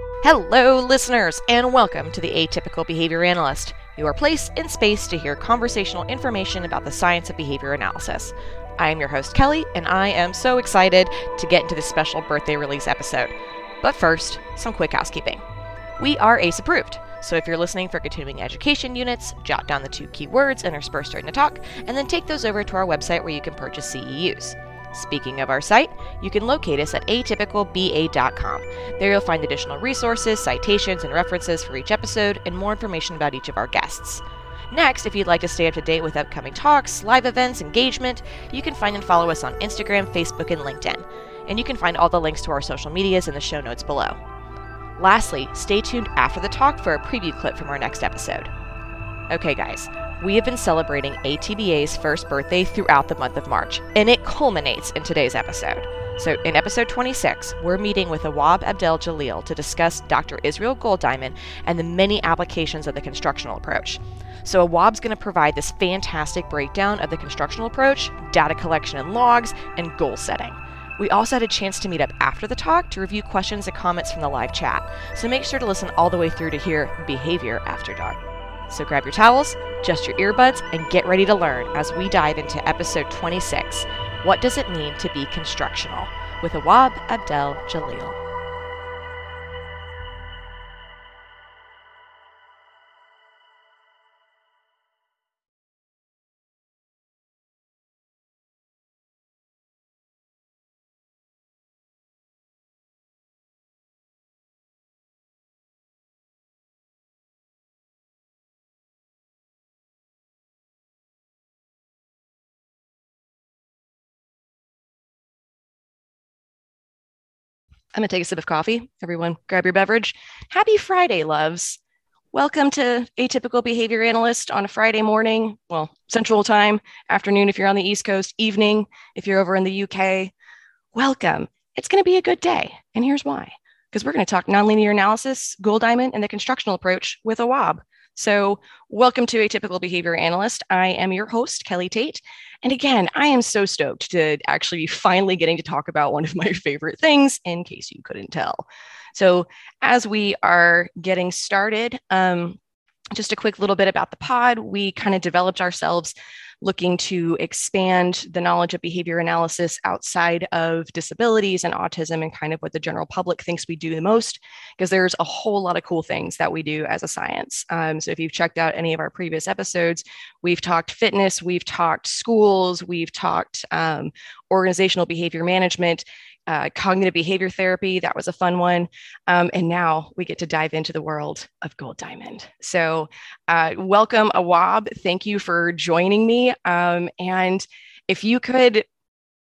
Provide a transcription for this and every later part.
Hello, listeners, and welcome to the Atypical Behavior Analyst, your place in space to hear conversational information about the science of behavior analysis. I am your host, Kelly, and I am so excited to get into this special birthday release episode. But first, some quick housekeeping. We are ACE approved, so if you're listening for continuing education units, jot down the two keywords interspersed during the talk, and then take those over to our website where you can purchase CEUs. Speaking of our site, you can locate us at atypicalba.com. There you'll find additional resources, citations, and references for each episode, and more information about each of our guests. Next, if you'd like to stay up to date with upcoming talks, live events, engagement, you can find and follow us on Instagram, Facebook, and LinkedIn. And you can find all the links to our social medias in the show notes below. Lastly, stay tuned after the talk for a preview clip from our next episode. Okay, guys, we have been celebrating ATBA's first birthday throughout the month of March, and it culminates in today's episode. So, in episode 26, we're meeting with Awab Abdel Jalil to discuss Dr. Israel Goldiamond and the many applications of the constructional approach. So, Awab's going to provide this fantastic breakdown of the constructional approach, data collection and logs, and goal setting. We also had a chance to meet up after the talk to review questions and comments from the live chat, so make sure to listen all the way through to hear Behavior After Dark. So grab your towels, adjust your earbuds, and get ready to learn as we dive into episode 26 What Does It Mean to Be Constructional? with Awab Abdel Jalil. I'm going to take a sip of coffee. Everyone, grab your beverage. Happy Friday, loves. Welcome to Atypical Behavior Analyst on a Friday morning, well, Central Time, afternoon if you're on the East Coast, evening if you're over in the UK. Welcome. It's going to be a good day. And here's why because we're going to talk nonlinear analysis, Goldiamond, and the constructional approach with Awab. So, welcome to Atypical Behavior Analyst. I am your host, Kelly Tate. And again, I am so stoked to actually be finally getting to talk about one of my favorite things, in case you couldn't tell. So, as we are getting started, um, just a quick little bit about the pod. We kind of developed ourselves looking to expand the knowledge of behavior analysis outside of disabilities and autism and kind of what the general public thinks we do the most, because there's a whole lot of cool things that we do as a science. Um, so if you've checked out any of our previous episodes, we've talked fitness, we've talked schools, we've talked um, organizational behavior management uh, cognitive behavior therapy. That was a fun one. Um, and now we get to dive into the world of Goldiamond. So, uh, welcome, Awab. Thank you for joining me. Um, and if you could,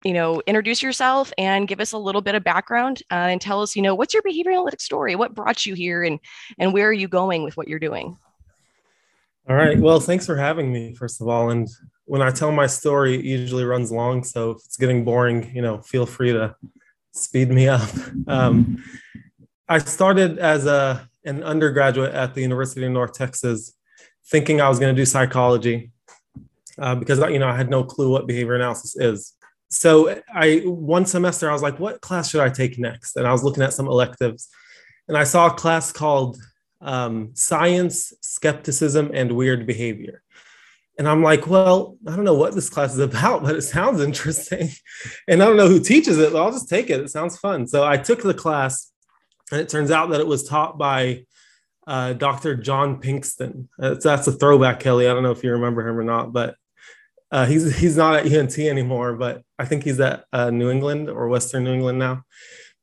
you know, introduce yourself and give us a little bit of background uh, and tell us, you know, what's your behavior analytics story? What brought you here and, and where are you going with what you're doing? All right. Well, thanks for having me, first of all. And when I tell my story, it usually runs long. So if it's getting boring, you know, feel free to speed me up. Um, I started as a an undergraduate at the University of North Texas, thinking I was going to do psychology uh, because you know I had no clue what behavior analysis is. So I one semester I was like, what class should I take next? And I was looking at some electives, and I saw a class called um, Science, Skepticism, and Weird Behavior. And I'm like, well, I don't know what this class is about, but it sounds interesting. And I don't know who teaches it, but I'll just take it. It sounds fun. So I took the class, and it turns out that it was taught by uh, Dr. John Pinkston. That's, that's a throwback, Kelly. I don't know if you remember him or not, but uh, he's he's not at UNT anymore, but I think he's at uh, New England or Western New England now.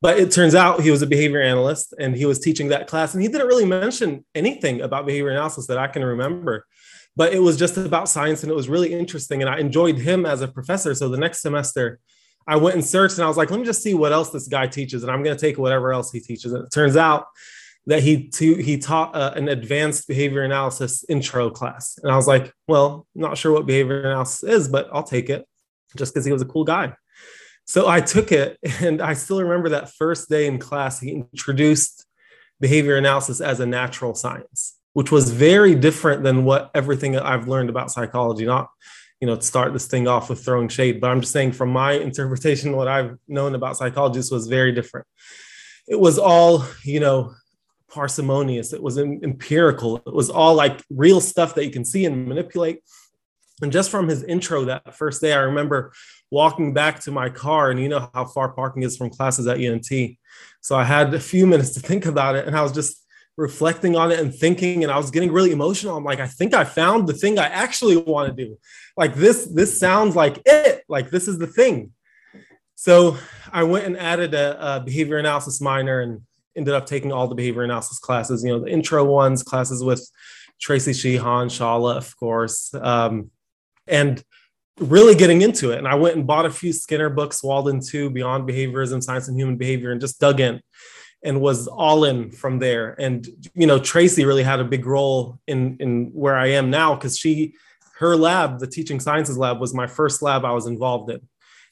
But it turns out he was a behavior analyst, and he was teaching that class, and he didn't really mention anything about behavior analysis that I can remember but it was just about science and it was really interesting. And I enjoyed him as a professor. So the next semester, I went and searched and I was like, let me just see what else this guy teaches. And I'm going to take whatever else he teaches. And it turns out that he t- he taught uh, an advanced behavior analysis intro class. And I was like, well, not sure what behavior analysis is, but I'll take it just because he was a cool guy. So I took it and I still remember that first day in class, he introduced behavior analysis as a natural science which was very different than what everything I've learned about psychology. Not, you know, to start this thing off with throwing shade, but I'm just saying from my interpretation, what I've known about psychology, this was very different. It was all, you know, parsimonious. It was empirical. It was all like real stuff that you can see and manipulate. And just from his intro that first day, I remember walking back to my car, and you know how far parking is from classes at UNT. So I had a few minutes to think about it, and I was just reflecting on it and thinking, and I was getting really emotional. I'm like, I think I found the thing I actually want to do. Like this, this sounds like it. Like this is the thing. So I went and added a, a behavior analysis minor and ended up taking all the behavior analysis classes. You know, the intro ones, classes with Traci Cihon, Shala, of course. Um, and really getting into it. And I went and bought a few Skinner books, Walden 2, Beyond Behaviorism, Science and Human Behavior, and just dug in and was all in from there. And, you know, Tracy really had a big role in, in where I am now because she, her lab, the teaching sciences lab, was my first lab I was involved in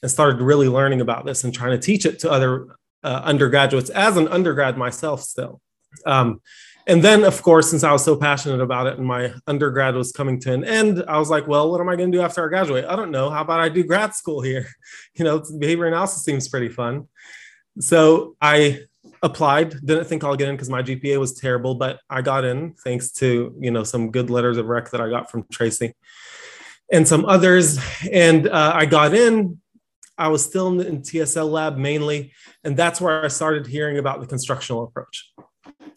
and started really learning about this and trying to teach it to other uh, undergraduates as an undergrad myself still. Um, and then of course since i was so passionate about it and my undergrad was coming to an end i was like well what am i going to do after i graduate i don't know how about i do grad school here you know behavior analysis seems pretty fun so i applied didn't think i'll get in because my gpa was terrible but i got in thanks to you know some good letters of rec that i got from tracy and some others. And uh, i got in. I was still in the in tsl lab mainly and that's where i started hearing about the constructional approach.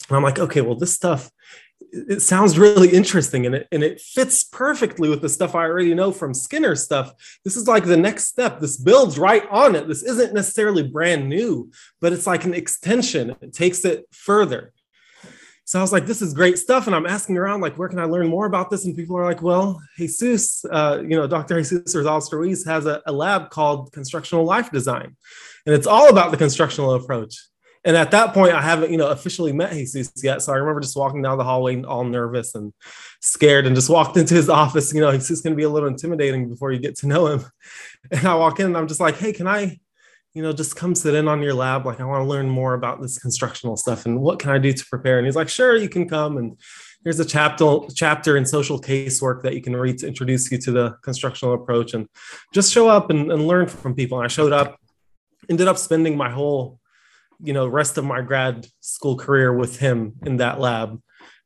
And I'm like, okay, well, this stuff, it sounds really interesting and it, and it fits perfectly with the stuff I already know from Skinner stuff. This is like the next step. This builds right on it. This isn't necessarily brand new, but it's like an extension. It takes it further. So I was like, this is great stuff. And I'm asking around, like, where can I learn more about this? And people are like, well, Jesus, uh, you know, Dr. Jesus Rosales Ruiz has a, a lab called Constructional Life Design. And it's all about the constructional approach. And at that point, I haven't, you know, officially met Jesus yet. So I remember just walking down the hallway all nervous and scared and just walked into his office. You know, Jesus going to be a little intimidating before you get to know him. And I walk in and I'm just like, hey, can I, you know, just come sit in on your lab? Like, I want to learn more about this constructional stuff and what can I do to prepare? And he's like, sure, you can come. And here's a chapter chapter in social casework that you can read to introduce you to the constructional approach and just show up and, and learn from people. And I showed up, ended up spending my whole you know rest of my grad school career with him in that lab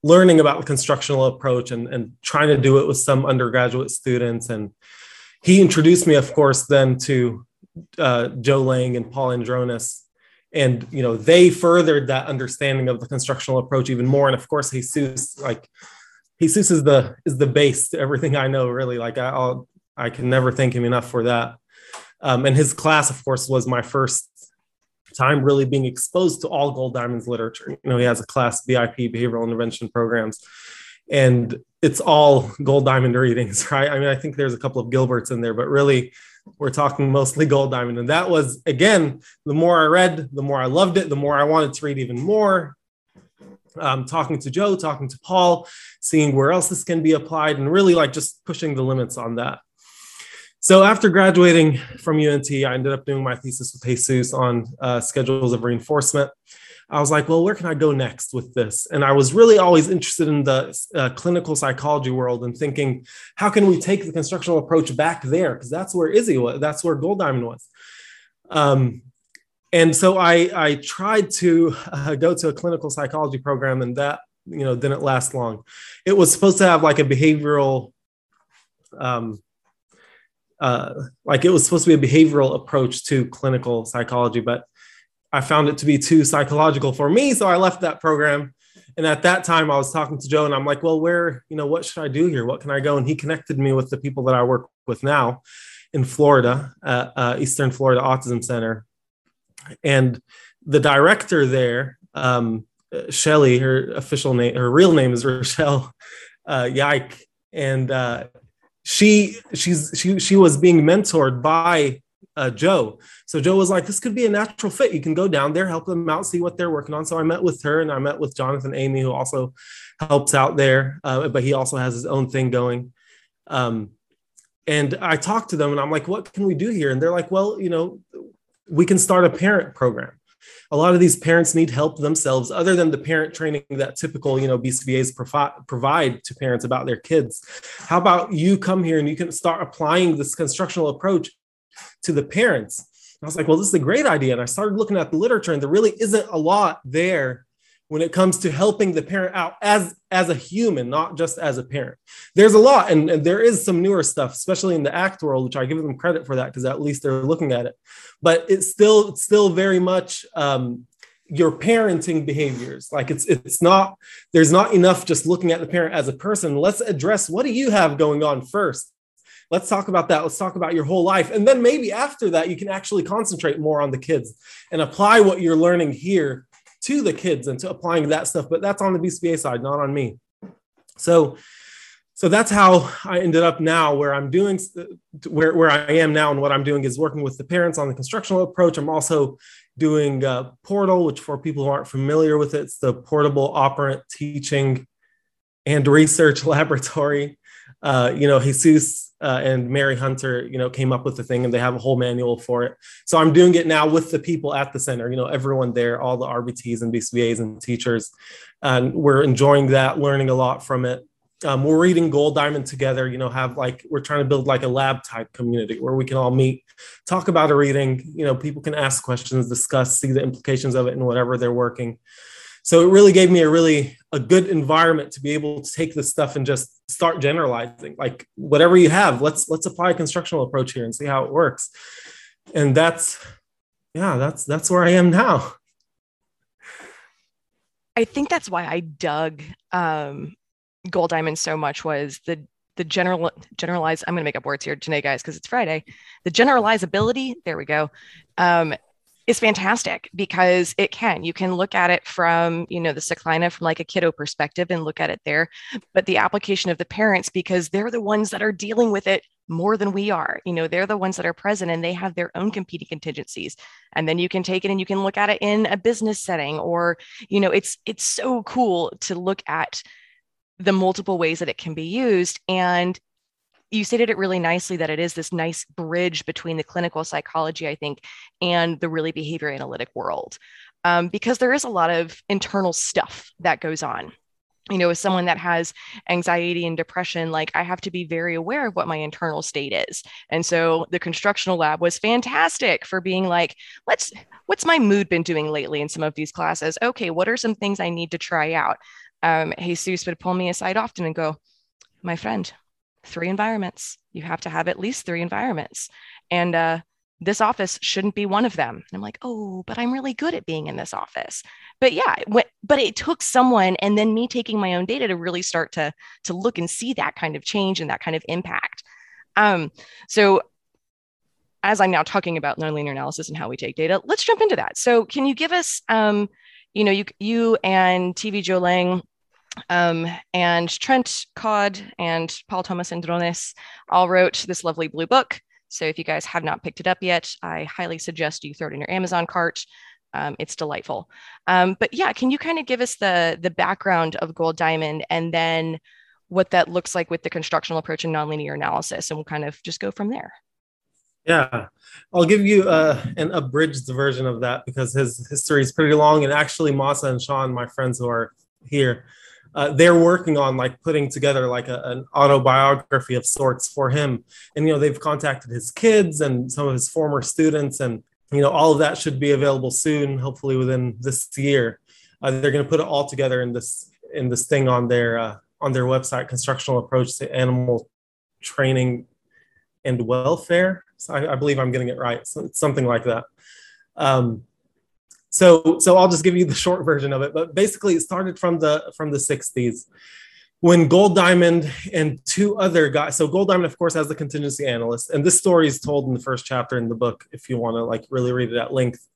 learning about the constructional approach and, and trying to do it with some undergraduate students. And he introduced me of course then to uh, joe layng and paul andronis. And you know they furthered that understanding of the constructional approach even more. And of course jesus like jesus is the is the base to everything i know really. Like I, I'll, i can never thank him enough for that. Um, and his class of course was my first time really being exposed to all Goldiamond's literature. You know, he has a class, BIP, Behavioral Intervention Programs, and it's all Goldiamond readings, right? I mean, I think there's a couple of Gilberts in there, but really, we're talking mostly Goldiamond. And that was, again, the more I read, the more I loved it, the more I wanted to read even more. Um, talking to Joe, talking to Paul, seeing where else this can be applied, and really like just pushing the limits on that. So after graduating from UNT, I ended up doing my thesis with Jesus on uh, schedules of reinforcement. I was like, well, where can I go next with this? And I was really always interested in the uh, clinical psychology world and thinking, how can we take the constructional approach back there? Because that's where Izzy was, that's where Goldiamond was. Um, and so I, I tried to uh, go to a clinical psychology program, and that you know didn't last long. It was supposed to have like a behavioral um, uh, like it was supposed to be a behavioral approach to clinical psychology, but I found it to be too psychological for me. So I left that program. And at that time, I was talking to Joe and I'm like, well, where, you know, what should I do here? What can I go? And he connected me with the people that I work with now in Florida, at uh, Eastern Florida Autism Center. And the director there, um, Shelly, her official name, her real name is Rochelle uh, Yike. And uh, she she's she she was being mentored by uh, Joe. So Joe was like, "This could be a natural fit. You can go down there, help them out, see what they're working on." So I met with her, and I met with Jonathan Amy, who also helps out there, uh, but he also has his own thing going. Um, and I talked to them, and I'm like, "What can we do here?" And they're like, "Well, you know, we can start a parent program." A lot of these parents need help themselves other than the parent training that typical you know bcbas provi- provide to parents about their kids. How about you come here and you can start applying this constructional approach to the parents? I was like well this is a great idea and i started looking at the literature and there really isn't a lot there when it comes to helping the parent out as as a human not just as a parent. There's a lot and, and there is some newer stuff especially in the act world which i give them credit for that because at least they're looking at it. But it's still it's still very much um, your parenting behaviors. Like it's it's not there's not enough just looking at the parent as a person. Let's address what do you have going on first? Let's talk about that. Let's talk about your whole life. And then maybe after that you can actually concentrate more on the kids and apply what you're learning here to the kids and to applying that stuff but that's on the bcba side not on me. So so that's how i ended up now where i'm doing where, where i am now and what i'm doing is working with the parents on the constructional approach. I'm also doing uh, PORTL which for people who aren't familiar with it it's the portable operant teaching and research laboratory uh, you know jesus uh, and mary hunter you know came up with the thing and they have a whole manual for it. So i'm doing it now with the people at the center you know everyone there all the rbts and bcbas and teachers. And we're enjoying that learning a lot from it. Um, we're reading Goldiamond together you know have like we're trying to build like a lab type community where we can all meet talk about a reading you know people can ask questions discuss see the implications of it and whatever they're working so it really gave me a really a good environment to be able to take this stuff and just start generalizing like whatever you have let's let's apply a constructional approach here and see how it works and that's yeah that's that's where i am now i think that's why i dug um Goldiamond so much was the the general generalize. I'm going to make up words here today, guys, because it's Friday. The generalizability. There we go. Um, is fantastic because it can. You can look at it from, you know, the Cyclina from like a kiddo perspective and look at it there, but the application of the parents because they're the ones that are dealing with it more than we are. You know, they're the ones that are present and they have their own competing contingencies. And then you can take it and you can look at it in a business setting or, you know, it's it's so cool to look at the multiple ways that it can be used. And you stated it really nicely that it is this nice bridge between the clinical psychology, I think, and the really behavior analytic world. Um, because there is a lot of internal stuff that goes on. You know, as someone that has anxiety and depression, like I have to be very aware of what my internal state is. And so the constructional lab was fantastic for being like, let's, what's my mood been doing lately in some of these classes? Okay, what are some things I need to try out? um, Jesus would pull me aside often and go, My friend, three environments. You have to have at least three environments. And uh, this office shouldn't be one of them. And I'm like, oh, but I'm really good at being in this office. But yeah, but it took someone and then me taking my own data to really start to to look and see that kind of change and that kind of impact. Um, so as I'm now talking about nonlinear analysis and how we take data, let's jump into that. So can you give us um, you know, you you and TV Joe Layng um, and Trent Codd and Paul Thomas Andronis all wrote this lovely blue book. So if you guys have not picked it up yet, I highly suggest you throw it in your Amazon cart. Um, it's delightful. Um, but yeah, can you kind of give us the the background of Goldiamond and then what that looks like with the constructional approach and nonlinear analysis, and we'll kind of just go from there. Yeah, I'll give you uh, an abridged version of that because his history is pretty long. And actually, Masa and Sean, my friends who are here, uh, they're working on like putting together like a, an autobiography of sorts for him. And you know, they've contacted his kids and some of his former students, and you know, all of that should be available soon, hopefully within this year. Uh, they're going to put it all together in this in this thing on their uh, on their website, constructional approach to animal training and welfare so I, I, believe I'm getting it right. So something like that. Um, so so I'll just give you the short version of it. But basically, it started from the from the 60s when Goldiamond and two other guys. So Goldiamond, of course, has the contingency analyst, and this story is told in the first chapter in the book. If you want to like really read it at length,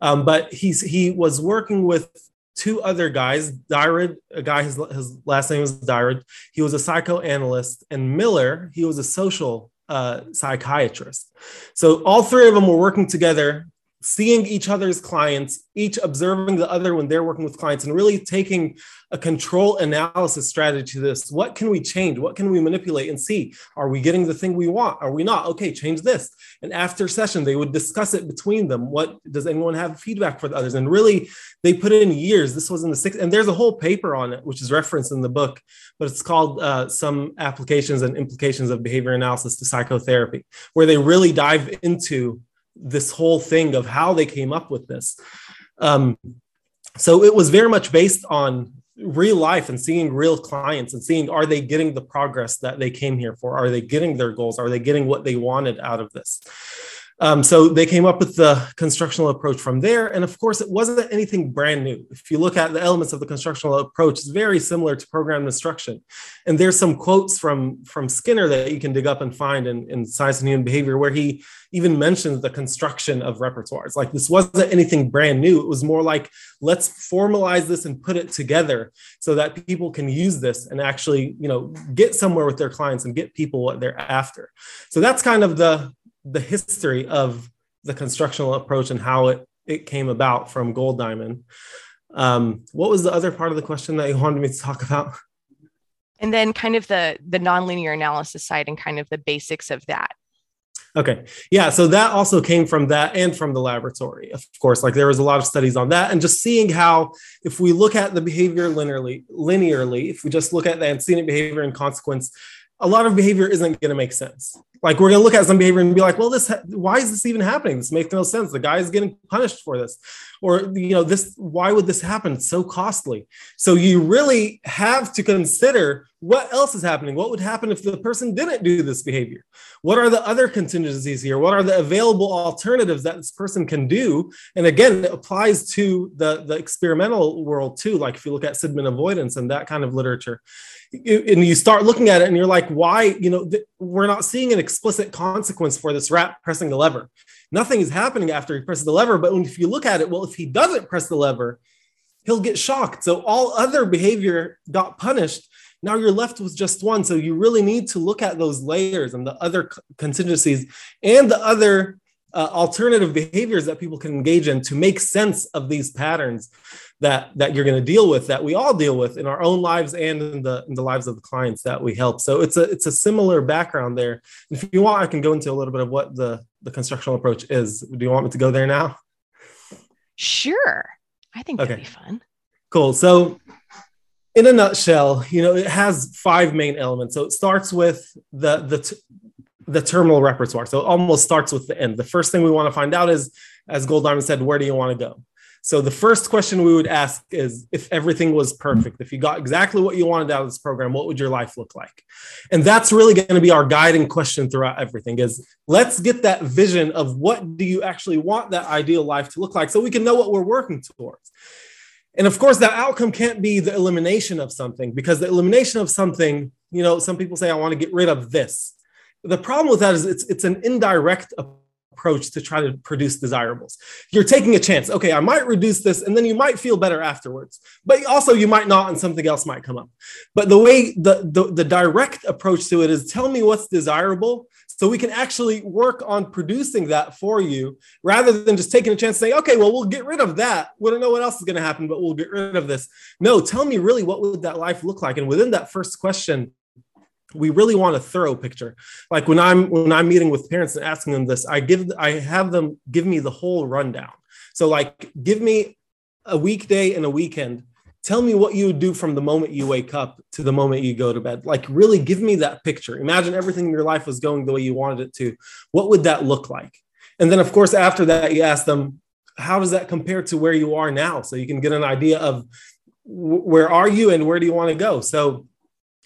um, but he's he was working with two other guys. Dyrud, a guy his, his last name was Dyrud. He was a psychoanalyst, and Miller, he was a social uh, psychiatrist. So all three of them were working together, seeing each other's clients, each observing the other when they're working with clients, and really taking a control analysis strategy to this. What can we change? What can we manipulate and see? Are we getting the thing we want? Are we not? Okay, change this. And after session, they would discuss it between them. What does anyone have feedback for the others? And really, they put in years. This was in the six, and there's a whole paper on it, which is referenced in the book, but it's called uh, Some Applications and Implications of Behavior Analysis to Psychotherapy, where they really dive into this whole thing of how they came up with this. Um, so it was very much based on real life and seeing real clients and seeing are they getting the progress that they came here for? Are they getting their goals? Are they getting what they wanted out of this um, so they came up with the constructional approach from there. And of course, it wasn't anything brand new. If you look at the elements of the constructional approach, it's very similar to program instruction. And there's some quotes from, from Skinner that you can dig up and find in, in Science and Human Behavior, where he even mentions the construction of repertoires. Like this wasn't anything brand new. It was more like, let's formalize this and put it together so that people can use this and actually, you know, get somewhere with their clients and get people what they're after. So that's kind of the the history of the constructional approach and how it it came about from Goldiamond. Um, what was the other part of the question that you wanted me to talk about? And then kind of the the nonlinear analysis side and kind of the basics of that. Okay. Yeah. So that also came from that and from the laboratory, of course. Like there was a lot of studies on that, and just seeing how if we look at the behavior linearly, linearly, if we just look at the antecedent behavior and consequence, a lot of behavior isn't going to make sense. Like we're going to look at some behavior and be like, well, this, why is this even happening? This makes no sense. The guy is getting punished for this, or you know, this, why would this happen? It's so costly. So you really have to consider what else is happening. What would happen if the person didn't do this behavior? What are the other contingencies here? What are the available alternatives that this person can do? And again, it applies to the the experimental world too. Like if you look at Sidman avoidance and that kind of literature and you start looking at it and you're like why you know th- we're not seeing an explicit consequence for this rat pressing the lever nothing is happening after he presses the lever but if you look at it well if he doesn't press the lever he'll get shocked. So all other behavior got punished. Now you're left with just one. So you really need to look at those layers and the other contingencies and the other uh, alternative behaviors that people can engage in to make sense of these patterns that that you're going to deal with that we all deal with in our own lives and in the in the lives of the clients that we help. So it's a it's a similar background there. If you want i can go into a little bit of what the the constructional approach is. Do you want me to go there now? Sure. I think that'd be fun. Cool. So in a nutshell you know it has five main elements. So it starts with the the t- the terminal repertoire so it almost starts with the end the first thing we want to find out is as Goldiamond said where do you want to go so the first question we would ask is if everything was perfect, if you got exactly what you wanted out of this program, what would your life look like? And that's really going to be our guiding question throughout everything is let's get that vision of what do you actually want that ideal life to look like so we can know what we're working towards. And of course, that outcome can't be the elimination of something because the elimination of something, you know, some people say, I want to get rid of this. The problem with that is it's, it's an indirect approach to try to produce desirables. You're taking a chance. Okay, I might reduce this and then you might feel better afterwards. But also you might not and something else might come up. But the way the, the, the direct approach to it is tell me what's desirable so we can actually work on producing that for you rather than just taking a chance saying, okay, well, we'll get rid of that. We don't know what else is going to happen, but we'll get rid of this. No, tell me really what would that life look like? And within that first question, we really want a thorough picture. Like when i'm when i'm meeting with parents and asking them this i give i have them give me the whole rundown. So like give me a weekday and a weekend. Tell me what you would do from the moment you wake up to the moment you go to bed. Like really give me that picture. Imagine everything in your life was going the way you wanted it to. What would that look like? And then of course after that you ask them how does that compare to where you are now? So you can get an idea of where are you and where do you want to go? So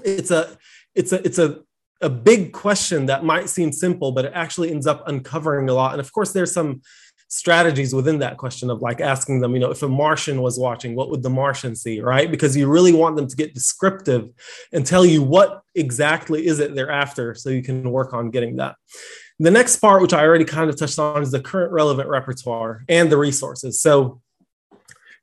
it's a it's a it's a a big question that might seem simple, but it actually ends up uncovering a lot. And of course, there's some strategies within that question of like asking them, you know, if a Martian was watching, what would the Martian see, right? Because you really want them to get descriptive and tell you what exactly is it they're after so you can work on getting that. The next part, which I already kind of touched on, is the current relevant repertoire and the resources. So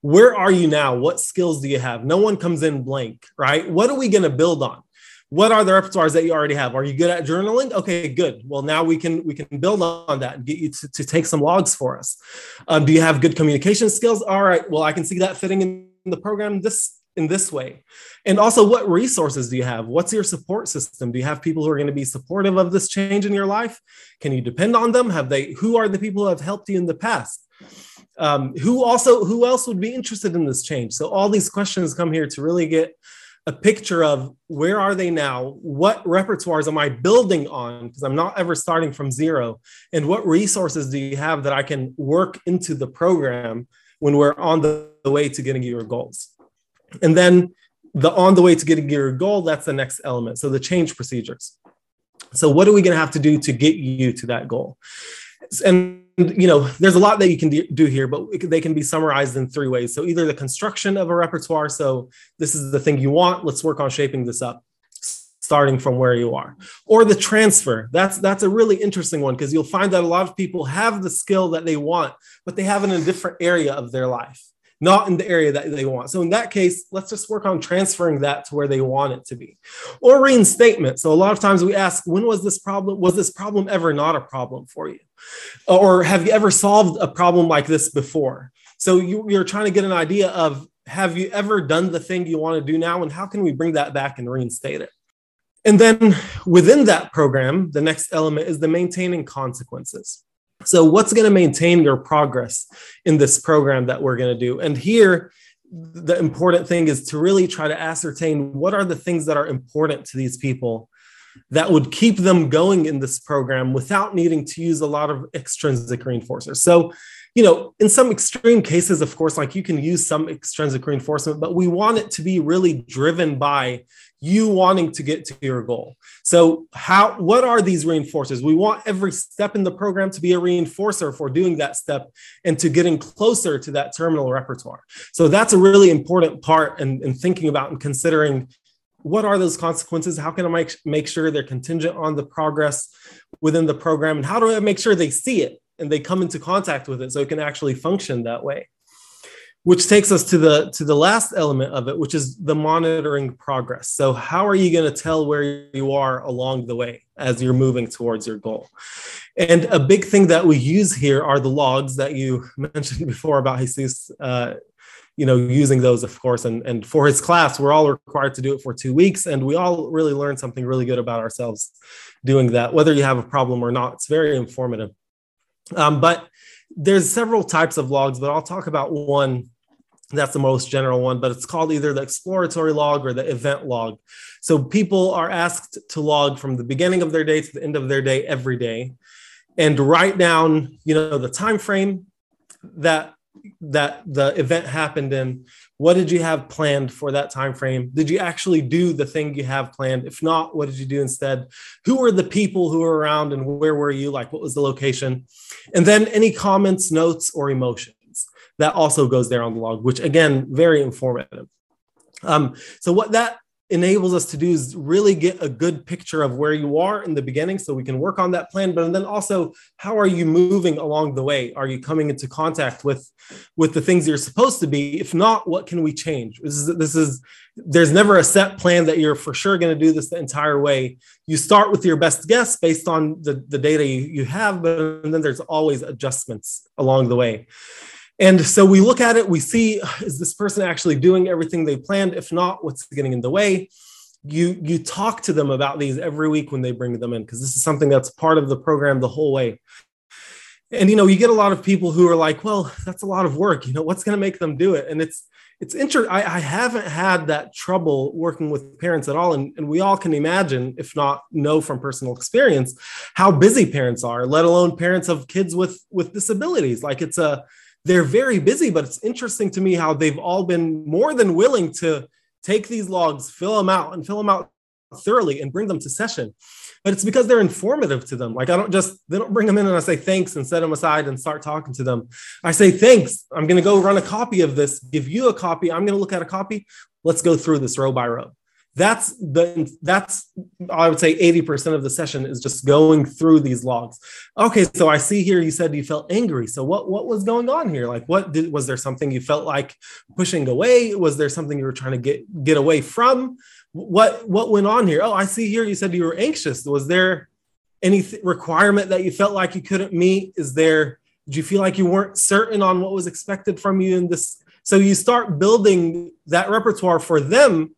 where are you now? What skills do you have? No one comes in blank, right? What are we going to build on? What are the repertoires that you already have? Are you good at journaling? Okay good. Well now we can we can build on that and get you to, to take some logs for us. Um, do you have good communication skills? All right. Well i can see that fitting in the program this in this way. And also what resources do you have? What's your support system? Do you have people who are going to be supportive of this change in your life? Can you depend on them? Have they who are the people who have helped you in the past? Um, who also who else would be interested in this change? So all these questions come here to really get a picture of where are they now what repertoires am i building on because i'm not ever starting from zero and what resources do you have that i can work into the program when we're on the the way to getting your goals. And then the on the way to getting your goal, that's the next element. So the change procedures. So what are we going to have to do to get you to that goal? And you know, there's a lot that you can do here, but they can be summarized in three ways. So either the construction of a repertoire. So this is the thing you want. Let's work on shaping this up starting from where you are or the transfer that's that's a really interesting one because you'll find that a lot of people have the skill that they want but they have it in a different area of their life not in the area that they want. So in that case let's just work on transferring that to where they want it to be. Or reinstatement. So a lot of times we ask when was this problem was this problem ever not a problem for you? Or have you ever solved a problem like this before? So you, you're trying to get an idea of have you ever done the thing you want to do now? And how can we bring that back and reinstate it? And then within that program, the next element is the maintaining consequences. So, what's going to maintain your progress in this program that we're going to do? And here, the important thing is to really try to ascertain what are the things that are important to these people that would keep them going in this program without needing to use a lot of extrinsic reinforcers. So, you know, in some extreme cases, of course, like you can use some extrinsic reinforcement, but we want it to be really driven by you wanting to get to your goal. So, how what are these reinforcers? We want every step in the program to be a reinforcer for doing that step and to getting closer to that terminal repertoire. So that's a really important part in, in thinking about and considering what are those consequences? How can I make, make sure they're contingent on the progress within the program? And how do I make sure they see it and they come into contact with it so it can actually function that way which takes us to the to the last element of it which is the monitoring progress. So how are you going to tell where you are along the way as you're moving towards your goal? And a big thing that we use here are the logs that you mentioned before about jesus uh, you know using those of course and, and for his class we're all required to do it for two weeks and we all really learn something really good about ourselves doing that whether you have a problem or not. It's very informative. Um, but there's several types of logs, but I'll talk about one that's the most general one, but it's called either the exploratory log or the event log. So people are asked to log from the beginning of their day to the end of their day every day and write down, you know, the time frame that that the event happened in what did you have planned for that time frame? Did you actually do the thing you have planned? If not what did you do instead? Who were the people who were around and where were you? Like what was the location? And then any comments notes or emotions that also goes there on the log which again very informative. Um, so what that enables us to do is really get a good picture of where you are in the beginning so we can work on that plan but then also how are you moving along the way? Are you coming into contact with with the things you're supposed to be? If not what can we change? This is this is there's never a set plan that you're for sure going to do this the entire way. You start with your best guess based on the, the data you, you have but then there's always adjustments along the way and so we look at it, we see is this person actually doing everything they planned? If not, what's getting in the way? You you talk to them about these every week when they bring them in because this is something that's part of the program the whole way. And you know, you get a lot of people who are like, "Well, that's a lot of work. You know, what's going to make them do it?" And it's it's interesting. I, I, haven't had that trouble working with parents at all, and, and we all can imagine, if not know from personal experience, how busy parents are. Let alone parents of kids with with disabilities. Like it's a they're very busy, but it's interesting to me how they've all been more than willing to take these logs, fill them out, and fill them out thoroughly and bring them to session. But it's because they're informative to them. Like I don't just they don't bring them in and I say thanks and set them aside and start talking to them. I say thanks. I'm going to go run a copy of this. Give you a copy. I'm going to look at a copy. Let's go through this row by row that's the that's i would say 80% of the session is just going through these logs. Okay so i see here you said you felt angry. So what what was going on here? Like what did was there something you felt like pushing away? Was there something you were trying to get get away from? What what went on here? Oh i see here you said you were anxious. Was there any th- requirement that you felt like you couldn't meet? Is there did you feel like you weren't certain on what was expected from you in this? So you start building that repertoire for them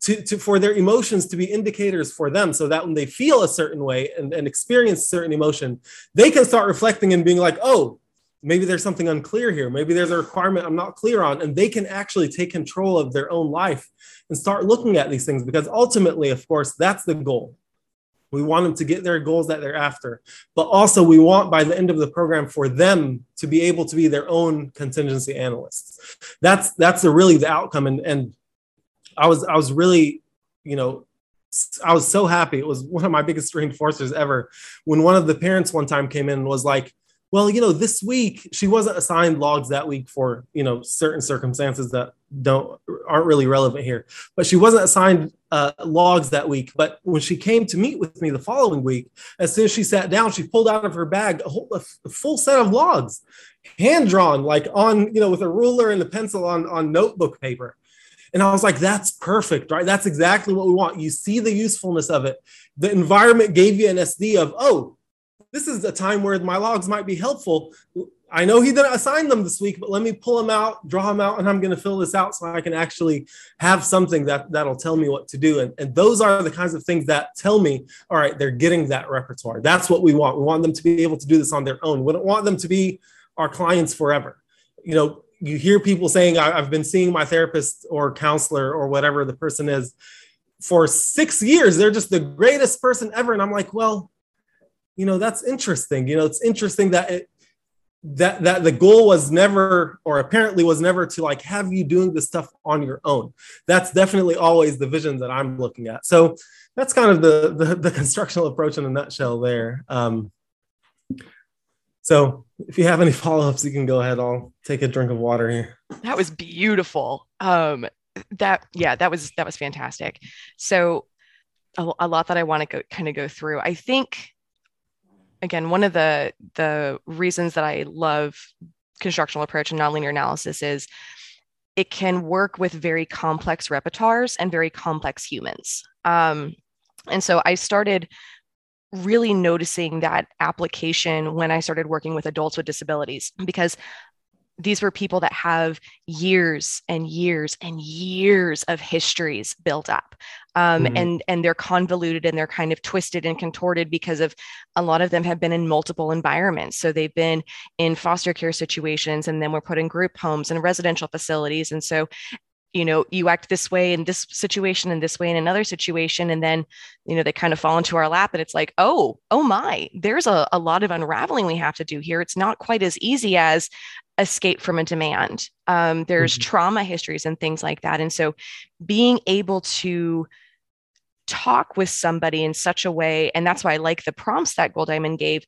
to, to for their emotions to be indicators for them so that when they feel a certain way and, and experience certain emotion they can start reflecting and being like oh maybe there's something unclear here maybe there's a requirement i'm not clear on and they can actually take control of their own life and start looking at these things because ultimately of course that's the goal We want them to get their goals that they're after. But also, we want by the end of the program for them to be able to be their own contingency analysts. That's that's the, really the outcome. And, and I was I was really, you know, I was so happy. It was one of my biggest reinforcers ever when one of the parents one time came in and was like, well, you know, this week she wasn't assigned logs that week for, you know, certain circumstances that don't aren't really relevant here. But she wasn't assigned uh, logs that week. But when she came to meet with me the following week, as soon as she sat down, she pulled out of her bag a, whole, a full set of logs, hand drawn, like on, you know, with a ruler and a pencil on on notebook paper. And I was like, that's perfect, right? That's exactly what we want. You see the usefulness of it. The environment gave you an SD of, oh, this is a time where my logs might be helpful. I know he didn't assign them this week, but let me pull them out, draw them out, and I'm going to fill this out so I can actually have something that that'll tell me what to do. And, and those are the kinds of things that tell me, all right, they're getting that repertoire. That's what we want. We want them to be able to do this on their own. We don't want them to be our clients forever. You know, you hear people saying, I've been seeing my therapist or counselor or whatever the person is for six years. They're just the greatest person ever. And I'm like, well, you know, that's interesting. You know, it's interesting that it, that that the goal was never or apparently was never to like have you doing this stuff on your own that's definitely always the vision that i'm looking at so that's kind of the the, the constructional approach in a nutshell there um, so if you have any follow-ups, you can go ahead. I'll take a drink of water here. That was beautiful. Um, that yeah, that was that was fantastic. So a, a lot that I want to kind of go through. I think again, one of the the reasons that I love constructional approach and nonlinear analysis is it can work with very complex repertoires and very complex humans. Um, and so I started really noticing that application when I started working with adults with disabilities because these were people that have years and years and years of histories built up um, mm-hmm. and and they're convoluted and they're kind of twisted and contorted because of a lot of them have been in multiple environments so they've been in foster care situations and then we're put in group homes and residential facilities and so you know you act this way in this situation and this way in another situation and then you know they kind of fall into our lap and it's like oh oh my there's a, a lot of unraveling we have to do here. It's not quite as easy as escape from a demand. Um, there's mm-hmm. trauma histories and things like that and so being able to talk with somebody in such a way and that's why i like the prompts that Goldiamond gave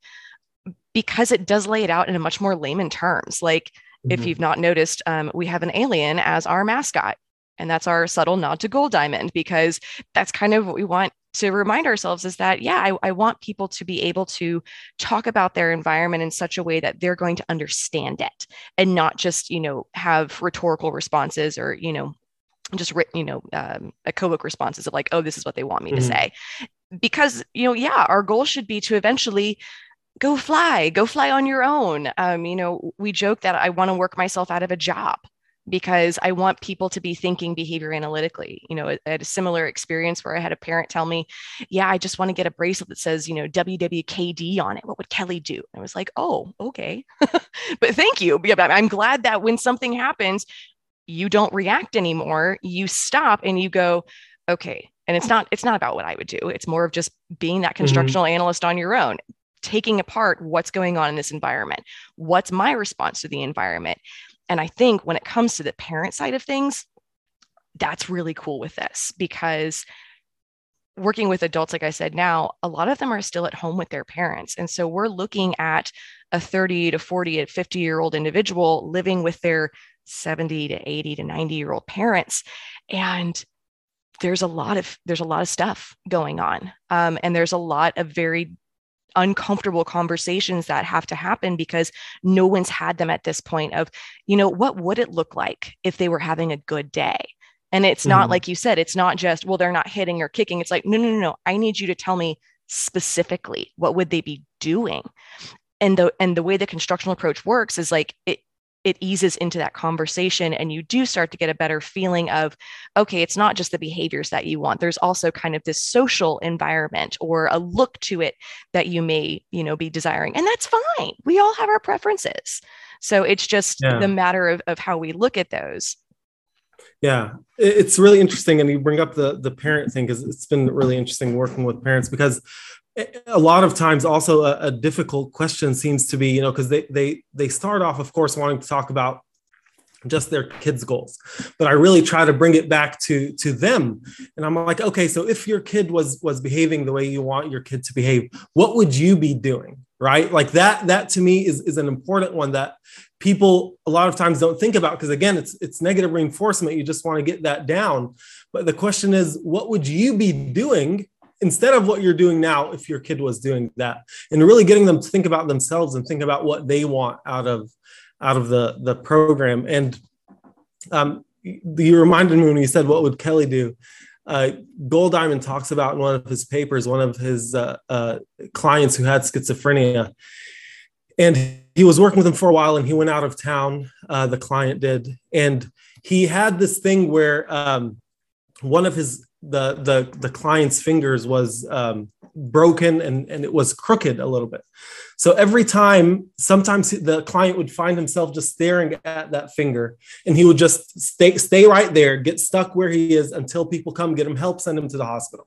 because it does lay it out in a much more layman terms. Like Mm-hmm. If you've not noticed, um, we have an alien as our mascot. And that's our subtle nod to Goldiamond because that's kind of what we want to remind ourselves is that, yeah, I, I want people to be able to talk about their environment in such a way that they're going to understand it and not just, you know, have rhetorical responses or, you know, just written, you know, um, echoic responses of like, oh, this is what they want me mm-hmm. to say. Because, you know, yeah, our goal should be to eventually go fly, go fly on your own. Um, you know, we joke that I want to work myself out of a job because I want people to be thinking behavior analytically. You know, I had a similar experience where I had a parent tell me, Yeah, I just want to get a bracelet that says, you know, WWKD on it. What would Kelly do? I was like, Oh, okay. but thank you. I'm glad that when something happens, you don't react anymore. You stop and you go, Okay. And it's not, it's not about what I would do. It's more of just being that mm-hmm. constructional mm-hmm. analyst on your own taking apart what's going on in this environment. What's my response to the environment? And I think when it comes to the parent side of things, that's really cool with this because working with adults, like I said now, a lot of them are still at home with their parents. And so we're looking at a 30 to 40 to 50 year old individual living with their 70 to 80 to 90 year old parents. And there's a lot of there's a lot of stuff going on um, and there's a lot of very uncomfortable conversations that have to happen because no one's had them at this point of you know what would it look like if they were having a good day? And it's not mm-hmm. like you said it's not just well they're not hitting or kicking. It's like no no no no. I need you to tell me specifically what would they be doing? And the and the way the constructional approach works is like it it eases into that conversation and you do start to get a better feeling of okay it's not just the behaviors that you want. There's also kind of this social environment or a look to it that you may you know be desiring and that's fine. We all have our preferences. So it's just yeah. the matter of, of how we look at those. Yeah, it's really interesting, and you bring up the the parent thing because it's been really interesting working with parents because a lot of times also a, a difficult question seems to be you know because they they they start off of course wanting to talk about just their kids goals. But i really try to bring it back to to them. And i'm like okay so if your kid was was behaving the way you want your kid to behave what would you be doing right? Like that that to me is is an important one that people a lot of times don't think about because again it's it's negative reinforcement. You just want to get that down. But the question is what would you be doing instead of what you're doing now if your kid was doing that and really getting them to think about themselves and think about what they want out of out of the the program. And um, you reminded me when you said what would kelly do? Uh, Goldiamond talks about in one of his papers one of his uh, uh, clients who had schizophrenia. And he was working with him for a while and he went out of town uh, the client did. And he had this thing where um, one of his the the the client's fingers was um, broken and and it was crooked a little bit. So every time, sometimes the client would find himself just staring at that finger, and he would just stay stay right there, get stuck where he is until people come get him help, send him to the hospital.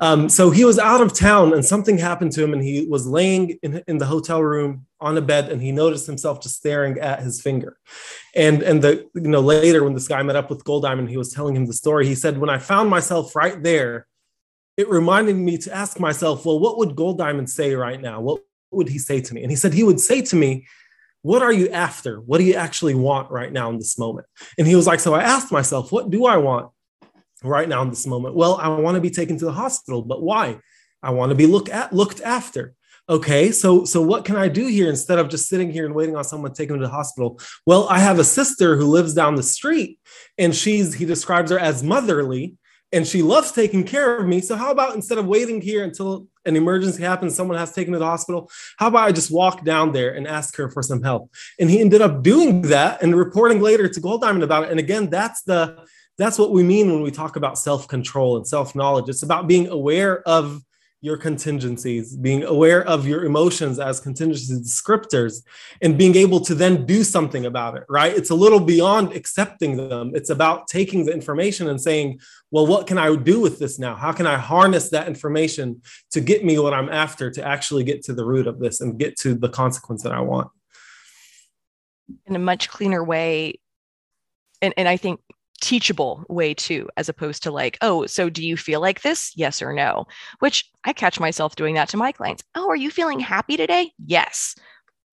Um, so he was out of town, and something happened to him, and he was laying in, in the hotel room on a bed, and he noticed himself just staring at his finger. And and the you know later when this guy met up with Goldiamond, he was telling him the story. He said, "When I found myself right there." It reminded me to ask myself, well, what would Goldiamond say right now? What would he say to me? And he said, he would say to me, what are you after? What do you actually want right now in this moment? And he was like, so I asked myself, what do I want? Right now in this moment? Well, I want to be taken to the hospital, but why? I want to be looked at looked after. Okay, so so what can I do here instead of just sitting here and waiting on someone taking me to the hospital? Well, I have a sister who lives down the street, and she's he describes her as motherly, and she loves taking care of me. So how about instead of waiting here until an emergency happens, someone has taken to the hospital, how about I just walk down there and ask her for some help? And he ended up doing that and reporting later to Goldiamond about it. And again, that's the that's what we mean when we talk about self control and self knowledge. It's about being aware of your contingencies, being aware of your emotions as contingency descriptors, and being able to then do something about it, right? It's a little beyond accepting them. It's about taking the information and saying, well, what can I do with this now? How can I harness that information to get me what I'm after, to actually get to the root of this and get to the consequence that I want? In a much cleaner way. And, and I think teachable way too as opposed to like oh so do you feel like this? Yes or no? Which i catch myself doing that to my clients. Oh are you feeling happy today? Yes.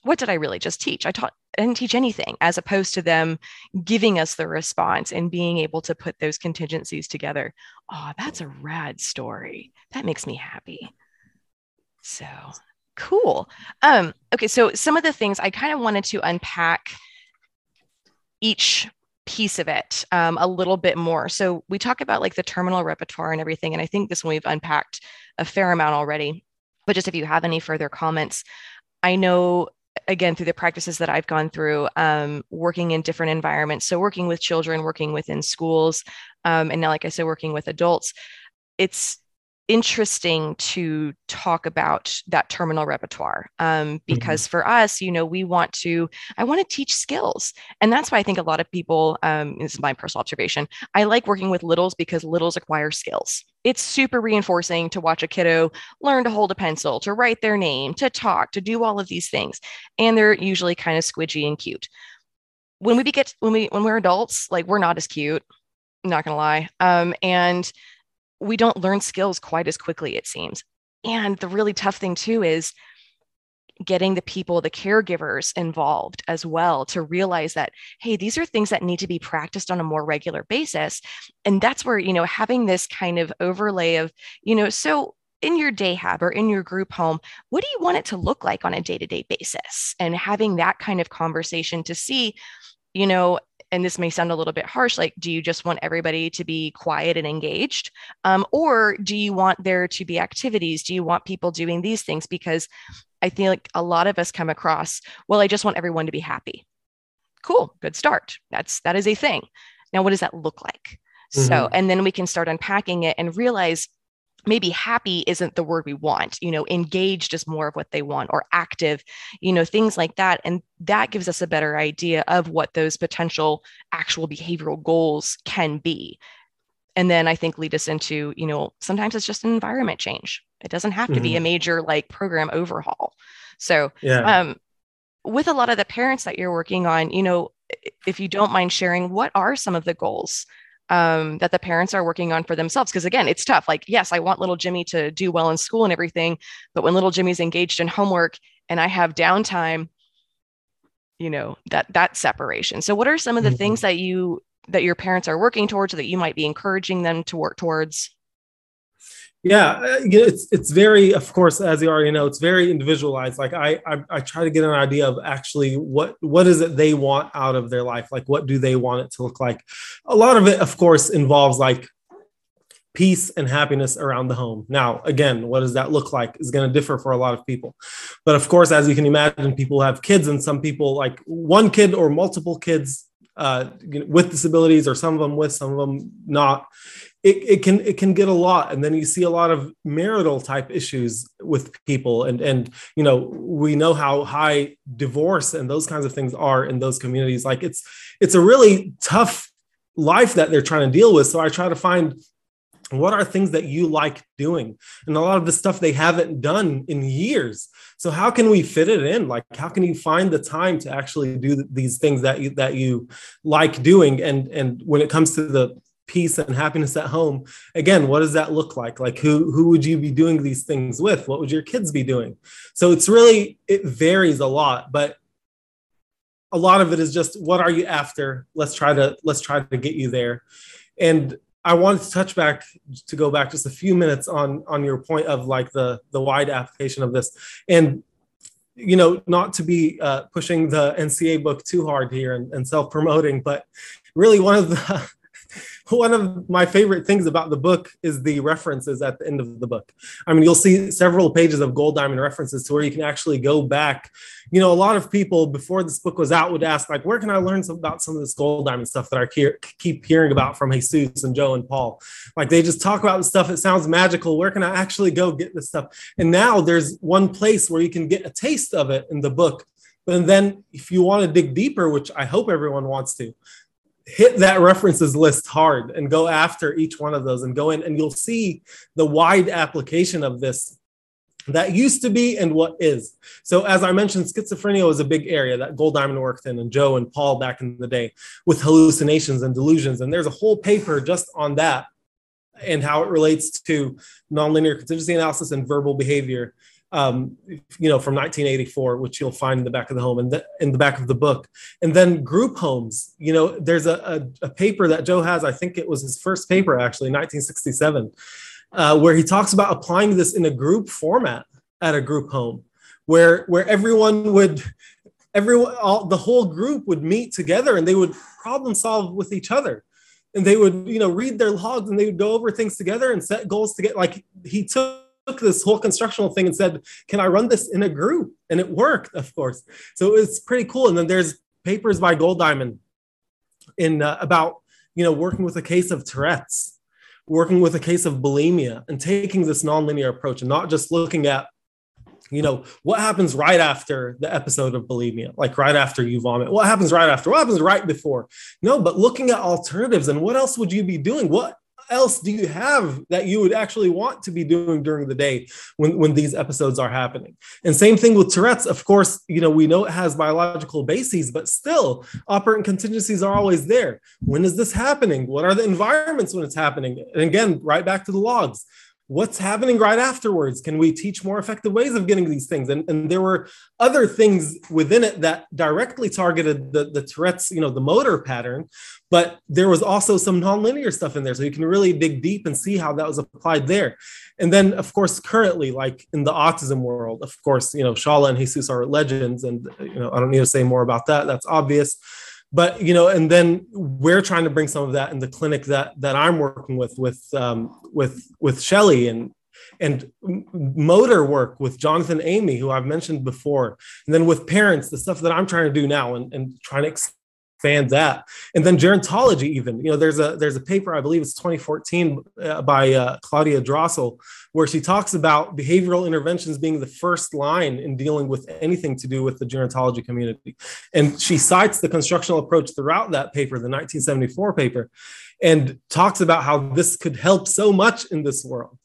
What did i really just teach? I taught I didn't teach anything as opposed to them giving us the response and being able to put those contingencies together. Oh that's a rad story. That makes me happy. So cool. Um okay so some of the things i kind of wanted to unpack each piece of it um, a little bit more. So we talk about like the terminal repertoire and everything, and I think this one we've unpacked a fair amount already. But just if you have any further comments, I know again through the practices that I've gone through, um, working in different environments. So working with children, working within schools, um, and now, like I said, working with adults. It's interesting to talk about that terminal repertoire um, mm-hmm. because mm-hmm. for us you know we want to i want to teach skills and that's why i think a lot of people um, this is my personal observation i like working with littles because littles acquire skills it's super reinforcing to watch a kiddo learn to hold a pencil to write their name to talk to do all of these things and they're usually kind of squidgy and cute when we get when we when we're adults like we're not as cute not gonna lie um, and we don't learn skills quite as quickly, it seems. And the really tough thing, too, is getting the people, the caregivers involved as well to realize that, hey, these are things that need to be practiced on a more regular basis. And that's where, you know, having this kind of overlay of, you know, so in your day hab or in your group home, what do you want it to look like on a day to day basis? And having that kind of conversation to see, you know, and this may sound a little bit harsh like do you just want everybody to be quiet and engaged? Um, or do you want there to be activities? Do you want people doing these things? Because i feel like a lot of us come across well i just want everyone to be happy. Cool good start. That's that is a thing. Now what does that look like? Mm-hmm. so and then we can start unpacking it and realize maybe happy isn't the word we want you know engaged is more of what they want or active you know things like that and that gives us a better idea of what those potential actual behavioral goals can be and then i think lead us into you know sometimes it's just an environment change it doesn't have to mm-hmm. be a major like program overhaul so yeah. um with a lot of the parents that you're working on you know if you don't mind sharing what are some of the goals um, that the parents are working on for themselves. Because again, it's tough. Like, yes, I want little Jimmy to do well in school and everything, but when little Jimmy's engaged in homework and I have downtime, you know that that separation. So, what are some of the mm-hmm. things that you that your parents are working towards, or that you might be encouraging them to work towards? Yeah uh, it's it's very of course as you already know it's very individualized. Like I, I, I try to get an idea of actually what what is it they want out of their life? Like what do they want it to look like? A lot of it of course involves like peace and happiness around the home. Now again what does that look like is going to differ for a lot of people. But of course as you can imagine people have kids and some people like one kid or multiple kids uh, with disabilities or some of them with some of them not it, it can it can get a lot. And then you see a lot of marital type issues with people. And and you know we know how high divorce and those kinds of things are in those communities. Like it's it's a really tough life that they're trying to deal with. So i try to find what are things that you like doing? And a lot of the stuff they haven't done in years. So how can we fit it in? Like how can you find the time to actually do these things that you that you like doing? And and when it comes to the peace and happiness at home again what does that look like? Like who who would you be doing these things with? What would your kids be doing? So it's really it varies a lot but a lot of it is just what are you after? Let's try to let's try to get you there. And i wanted to touch back to go back just a few minutes on on your point of like the the wide application of this. And you know not to be uh, pushing the nca book too hard here and, and self-promoting but really one of the one of my favorite things about the book is the references at the end of the book. I mean, you'll see several pages of Goldiamond references to where you can actually go back. You know, a lot of people before this book was out would ask, like, where can I learn some, about some of this Goldiamond stuff that I hear, keep hearing about from Jesus and Joe and Paul? Like, they just talk about the stuff. It sounds magical. Where can I actually go get this stuff? And now there's one place where you can get a taste of it in the book. And then if you want to dig deeper, which I hope everyone wants to, hit that references list hard and go after each one of those and go in and you'll see the wide application of this that used to be and what is. So, as I mentioned, schizophrenia was a big area that Goldiamond worked in, and Joe and Paul back in the day with hallucinations and delusions. And there's a whole paper just on that and how it relates to nonlinear contingency analysis and verbal behavior um, you know, from 1984, which you'll find in the back of the home and the, in the back of the book. And then group homes, you know, there's a, a, a paper that Joe has, I think it was his first paper actually, 1967, uh, where he talks about applying this in a group format at a group home, where where everyone would everyone all the whole group would meet together and they would problem solve with each other and they would you know read their logs and they would go over things together and set goals to get like he took took this whole constructional thing and said, "Can I run this in a group?" And it worked, of course. So it's pretty cool. And then there's papers by Goldiamond in uh, about you know working with a case of Tourette's, working with a case of bulimia, and taking this nonlinear approach and not just looking at you know what happens right after the episode of bulimia like right after you vomit what happens right after what happens right before no but looking at alternatives and what else would you be doing what else do you have that you would actually want to be doing during the day when, when these episodes are happening? And same thing with Tourette's. Of course, you know, we know it has biological bases, but still operant contingencies are always there. When is this happening? What are the environments when it's happening? And again, right back to the logs what's happening right afterwards? Can we teach more effective ways of getting these things? And, and there were other things within it that directly targeted the, the tourette's you know the motor pattern but there was also some nonlinear stuff in there. So you can really dig deep and see how that was applied there. And then of course currently like in the autism world of course you know Shahla and jesus are legends and you know i don't need to say more about that. That's obvious but you know and then we're trying to bring some of that in the clinic that that i'm working with with um, with with shelly and and motor work with jonathan amy who i've mentioned before. And then with parents the stuff that i'm trying to do now and, and trying to expand that. And then gerontology, even you know, there's a there's a paper I believe it's 2014 uh, by uh, Claudia Drossel where she talks about behavioral interventions being the first line in dealing with anything to do with the gerontology community. And she cites the constructional approach throughout that paper, the 1974 paper, and talks about how this could help so much in this world.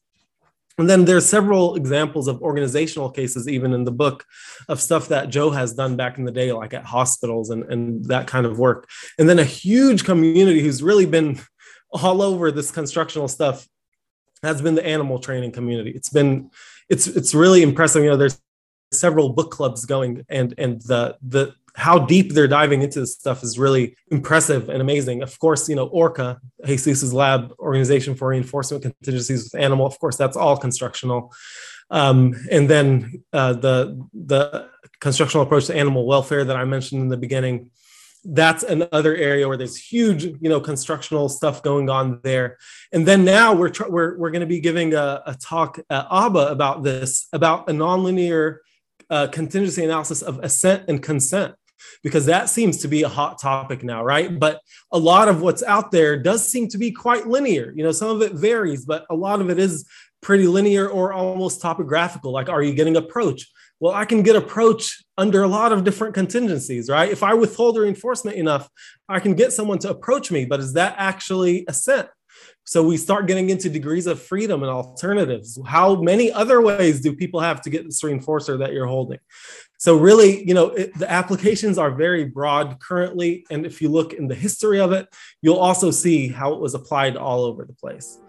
And then there's several examples of organizational cases, even in the book, of stuff that Joe has done back in the day, like at hospitals and, and that kind of work. And then a huge community who's really been all over this constructional stuff has been the animal training community. It's been it's it's really impressive. You know, there's several book clubs going and and the the how deep they're diving into this stuff is really impressive and amazing. Of course, you know, ORCA, Jesus's lab organization for reinforcement contingencies with animal, of course, that's all constructional. Um, and then uh, the, the constructional approach to animal welfare that I mentioned in the beginning, that's another area where there's huge, you know, constructional stuff going on there. And then now we're, tr- we're, we're going to be giving a, a talk at ABA about this, about a nonlinear uh, contingency analysis of assent and consent because that seems to be a hot topic now, right? But a lot of what's out there does seem to be quite linear. You know, some of it varies, but a lot of it is pretty linear or almost topographical. Like, are you getting approach? Well, I can get approach under a lot of different contingencies, right? If I withhold reinforcement enough, I can get someone to approach me, but is that actually assent? So we start getting into degrees of freedom and alternatives. How many other ways do people have to get this reinforcer that you're holding? So really, you know, it, the applications are very broad currently. And if you look in the history of it, you'll also see how it was applied all over the place.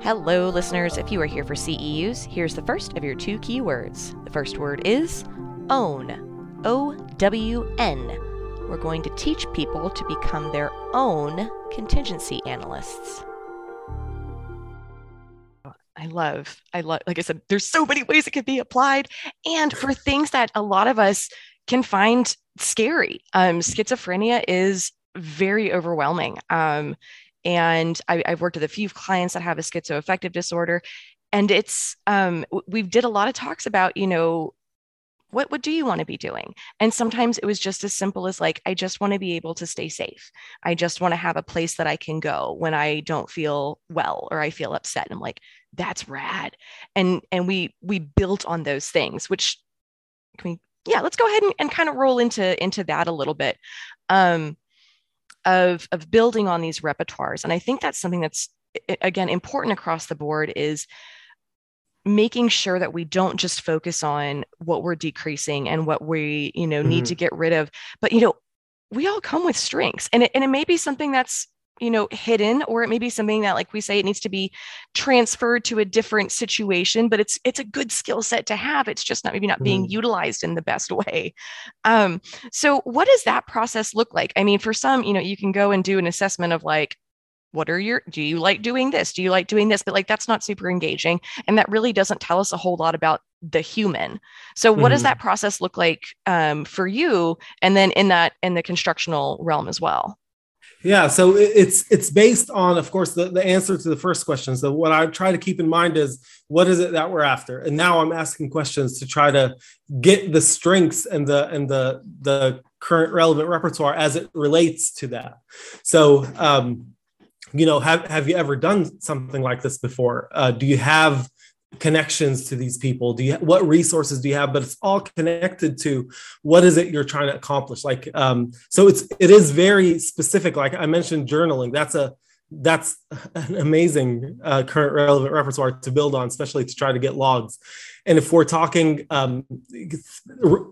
Hello, listeners. If you are here for CEUs, here's the first of your two keywords. The first word is own. O W N. We're going to teach people to become their own contingency analysts. I love, I love, like I said, there's so many ways it could be applied. And for things that a lot of us can find scary, um, schizophrenia is very overwhelming. Um, and I, have worked with a few clients that have a schizoaffective disorder. And it's, um, we did a lot of talks about, you know, what what do you want to be doing? And sometimes it was just as simple as like i just want to be able to stay safe. I just want to have a place that i can go when i don't feel well or i feel upset. And i'm like that's rad. And and we we built on those things which can we yeah let's go ahead and, and kind of roll into into that a little bit um of of building on these repertoires. And i think that's something that's again important across the board is making sure that we don't just focus on what we're decreasing and what we you know need mm-hmm. to get rid of but you know we all come with strengths and it, and it may be something that's you know hidden or it may be something that like we say it needs to be transferred to a different situation but it's it's a good skill set to have it's just not maybe not being mm. utilized in the best way um so what does that process look like i mean for some you know you can go and do an assessment of like what are your do you like doing this? Do you like doing this? But like that's not super engaging and that really doesn't tell us a whole lot about the human. So what mm-hmm. does that process look like um, for you and then in that in the constructional realm as well? Yeah so it's it's based on of course the, the answer to the first question. So what i try to keep in mind is what is it that we're after? And now i'm asking questions to try to get the strengths and the and the the current relevant repertoire as it relates to that. So um you know have have you ever done something like this before? Uh, do you have connections to these people? Do you what resources do you have? But it's all connected to what is it you're trying to accomplish? Like um so it's it is very specific. Like i mentioned journaling that's a that's an amazing uh, current relevant repertoire to build on especially to try to get logs. And if we're talking um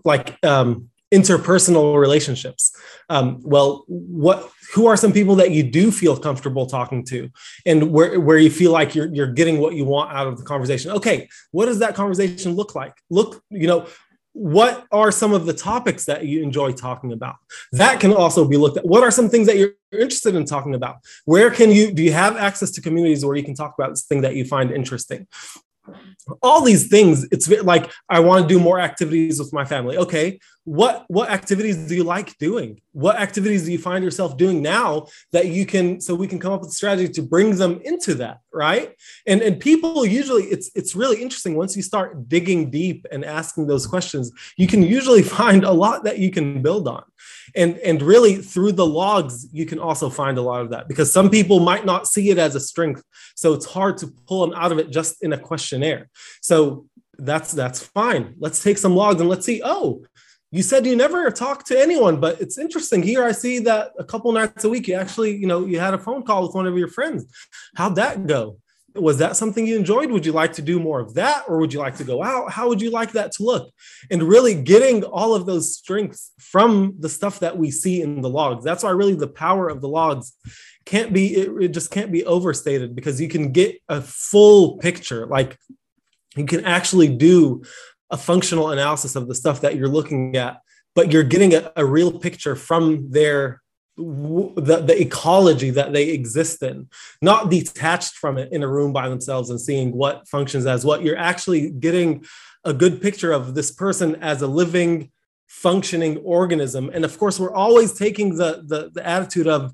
like um interpersonal relationships. Um, well what who are some people that you do feel comfortable talking to? And where, where you feel like you're, you're getting what you want out of the conversation. Okay what does that conversation look like? Look you know what are some of the topics that you enjoy talking about? That can also be looked at. What are some things that you're interested in talking about? Where can you do you have access to communities where you can talk about this thing that you find interesting all these things it's like i want to do more activities with my family. Okay what what activities do you like doing? What activities do you find yourself doing now that you can so we can come up with a strategy to bring them into that right? And and people usually it's it's really interesting once you start digging deep and asking those questions you can usually find a lot that you can build on and and really through the logs you can also find a lot of that because some people might not see it as a strength. So it's hard to pull them out of it just in a questionnaire. So that's that's fine. Let's take some logs and let's see. Oh you said you never talked to anyone but it's interesting. Here i see that a couple nights a week you actually you know you had a phone call with one of your friends. How'd that go was that something you enjoyed? Would you like to do more of that or would you like to go out? How would you like that to look? And really getting all of those strengths from the stuff that we see in the logs. That's why really the power of the logs can't be it, it just can't be overstated because you can get a full picture. Like you can actually do a functional analysis of the stuff that you're looking at but you're getting a, a real picture from their the, the ecology that they exist in, not detached from it in a room by themselves and seeing what functions as what. You're actually getting a good picture of this person as a living, functioning organism. And of course, we're always taking the, the, the attitude of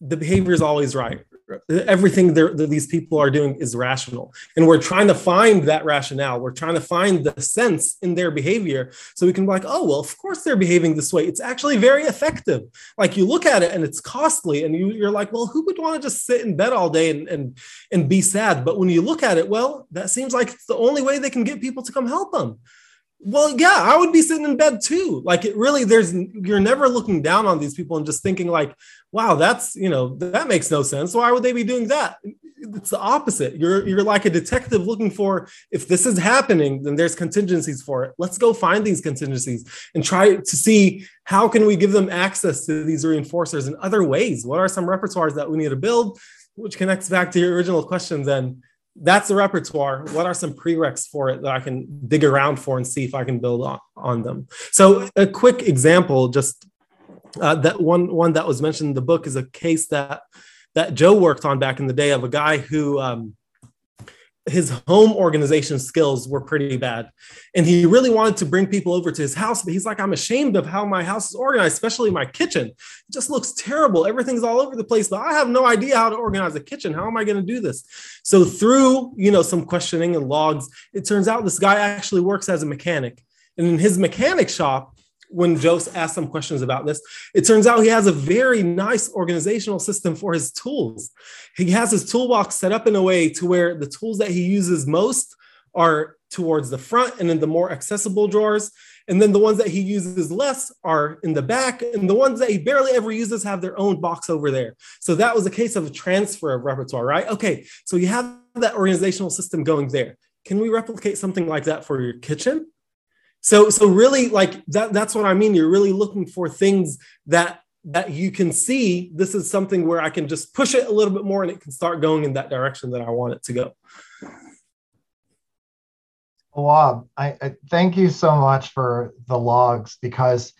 the behavior is always right everything that these people are doing is rational. And we're trying to find that rationale. We're trying to find the sense in their behavior so we can be like oh well of course they're behaving this way. It's actually very effective. Like you look at it and it's costly and you, are like well who would want to just sit in bed all day and, and and be sad? But when you look at it well that seems like it's the only way they can get people to come help them well yeah i would be sitting in bed too. Like it really there's you're never looking down on these people and just thinking like wow that's you know that makes no sense. Why would they be doing that? It's the opposite. You're you're like a detective looking for if this is happening then there's contingencies for it. Let's go find these contingencies and try to see how can we give them access to these reinforcers in other ways. What are some repertoires that we need to build? Which connects back to your original question then that's the repertoire. What are some prereqs for it that I can dig around for and see if I can build on, on them? So a quick example, just uh, that one one that was mentioned in the book is a case that that Joe worked on back in the day of a guy who um, his home organization skills were pretty bad. And he really wanted to bring people over to his house, but he's like, I'm ashamed of how my house is organized, especially my kitchen. It just looks terrible. Everything's all over the place, but I have no idea how to organize a kitchen. How am I going to do this? So through, you know, some questioning and logs, it turns out this guy actually works as a mechanic. And in his mechanic shop, when Joe asked some questions about this, it turns out he has a very nice organizational system for his tools. He has his toolbox set up in a way to where the tools that he uses most are towards the front and in the more accessible drawers. And then the ones that he uses less are in the back. And the ones that he barely ever uses have their own box over there. So that was a case of a transfer of repertoire, right? Okay, so you have that organizational system going there. Can we replicate something like that for your kitchen? So so really like that that's what I mean. You're really looking for things that that you can see this is something where I can just push it a little bit more and it can start going in that direction that I want it to go. Wow, I, I thank you so much for the logs because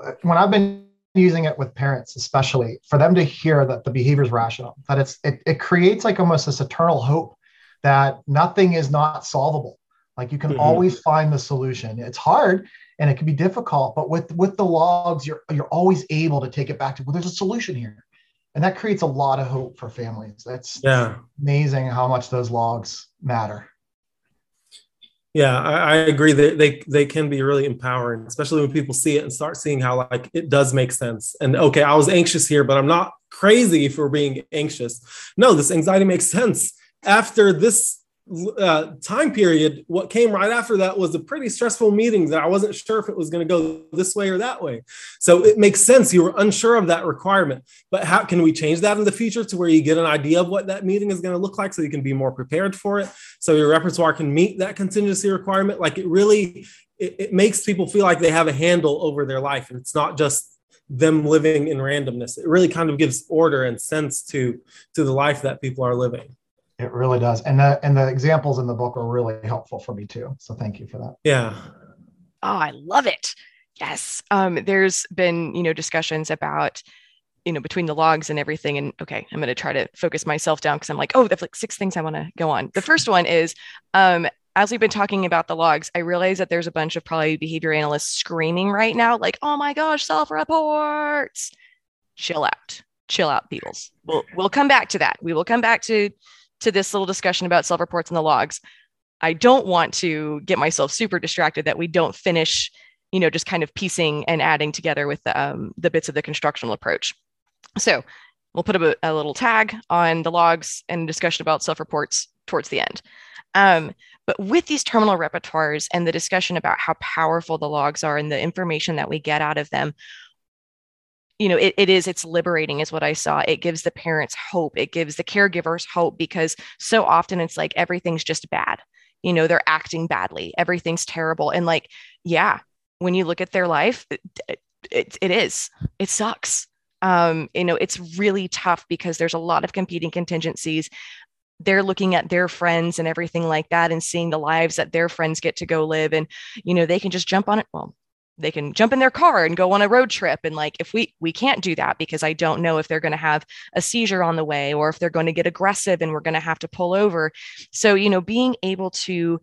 uh, when I've been using it with parents, especially for them to hear that the behavior is rational, that it's it, it creates like almost this eternal hope that nothing is not solvable like you can mm-hmm. always find the solution. It's hard and it can be difficult, but with with the logs, you're you're always able to take it back to well, there's a solution here. And that creates a lot of hope for families. That's yeah amazing how much those logs matter. Yeah, I, I agree that they they can be really empowering, especially when people see it and start seeing how like it does make sense. And okay, I was anxious here, but I'm not crazy for being anxious. No, this anxiety makes sense after this uh, time period, what came right after that was a pretty stressful meeting that I wasn't sure if it was going to go this way or that way. So it makes sense. You were unsure of that requirement, but how can we change that in the future to where you get an idea of what that meeting is going to look like so you can be more prepared for it? So your repertoire can meet that contingency requirement. Like it really, it, it makes people feel like they have a handle over their life and it's not just them living in randomness. It really kind of gives order and sense to, to the life that people are living. It really does. And the and the examples in the book are really helpful for me too. So thank you for that. Yeah. Oh, I love it. Yes. Um, there's been, you know, discussions about, you know, between the logs and everything. And okay, I'm going to try to focus myself down because I'm like, oh, there's like six things I want to go on. The first one is um, as we've been talking about the logs, I realize that there's a bunch of probably behavior analysts screaming right now, like, oh my gosh, self reports. Chill out. Chill out, peoples. We'll we'll come back to that. We will come back to to this little discussion about self reports and the logs. I don't want to get myself super distracted that we don't finish you know, just kind of piecing and adding together with the, um, the bits of the constructional approach. So we'll put a, a, little tag on the logs and discussion about self-reports towards the end. Um, but with these terminal repertoires and the discussion about how powerful the logs are and the information that we get out of them, you know, it, it is, it's liberating, is what I saw. It gives the parents hope. It gives the caregivers hope because so often it's like everything's just bad. You know, they're acting badly, everything's terrible. And like, yeah, when you look at their life, it, it, it is, it sucks. Um, you know, it's really tough because there's a lot of competing contingencies. They're looking at their friends and everything like that and seeing the lives that their friends get to go live. And, you know, they can just jump on it. Well, they can jump in their car and go on a road trip. And like if we we can't do that because i don't know if they're going to have a seizure on the way or if they're going to get aggressive and we're going to have to pull over. So you know being able to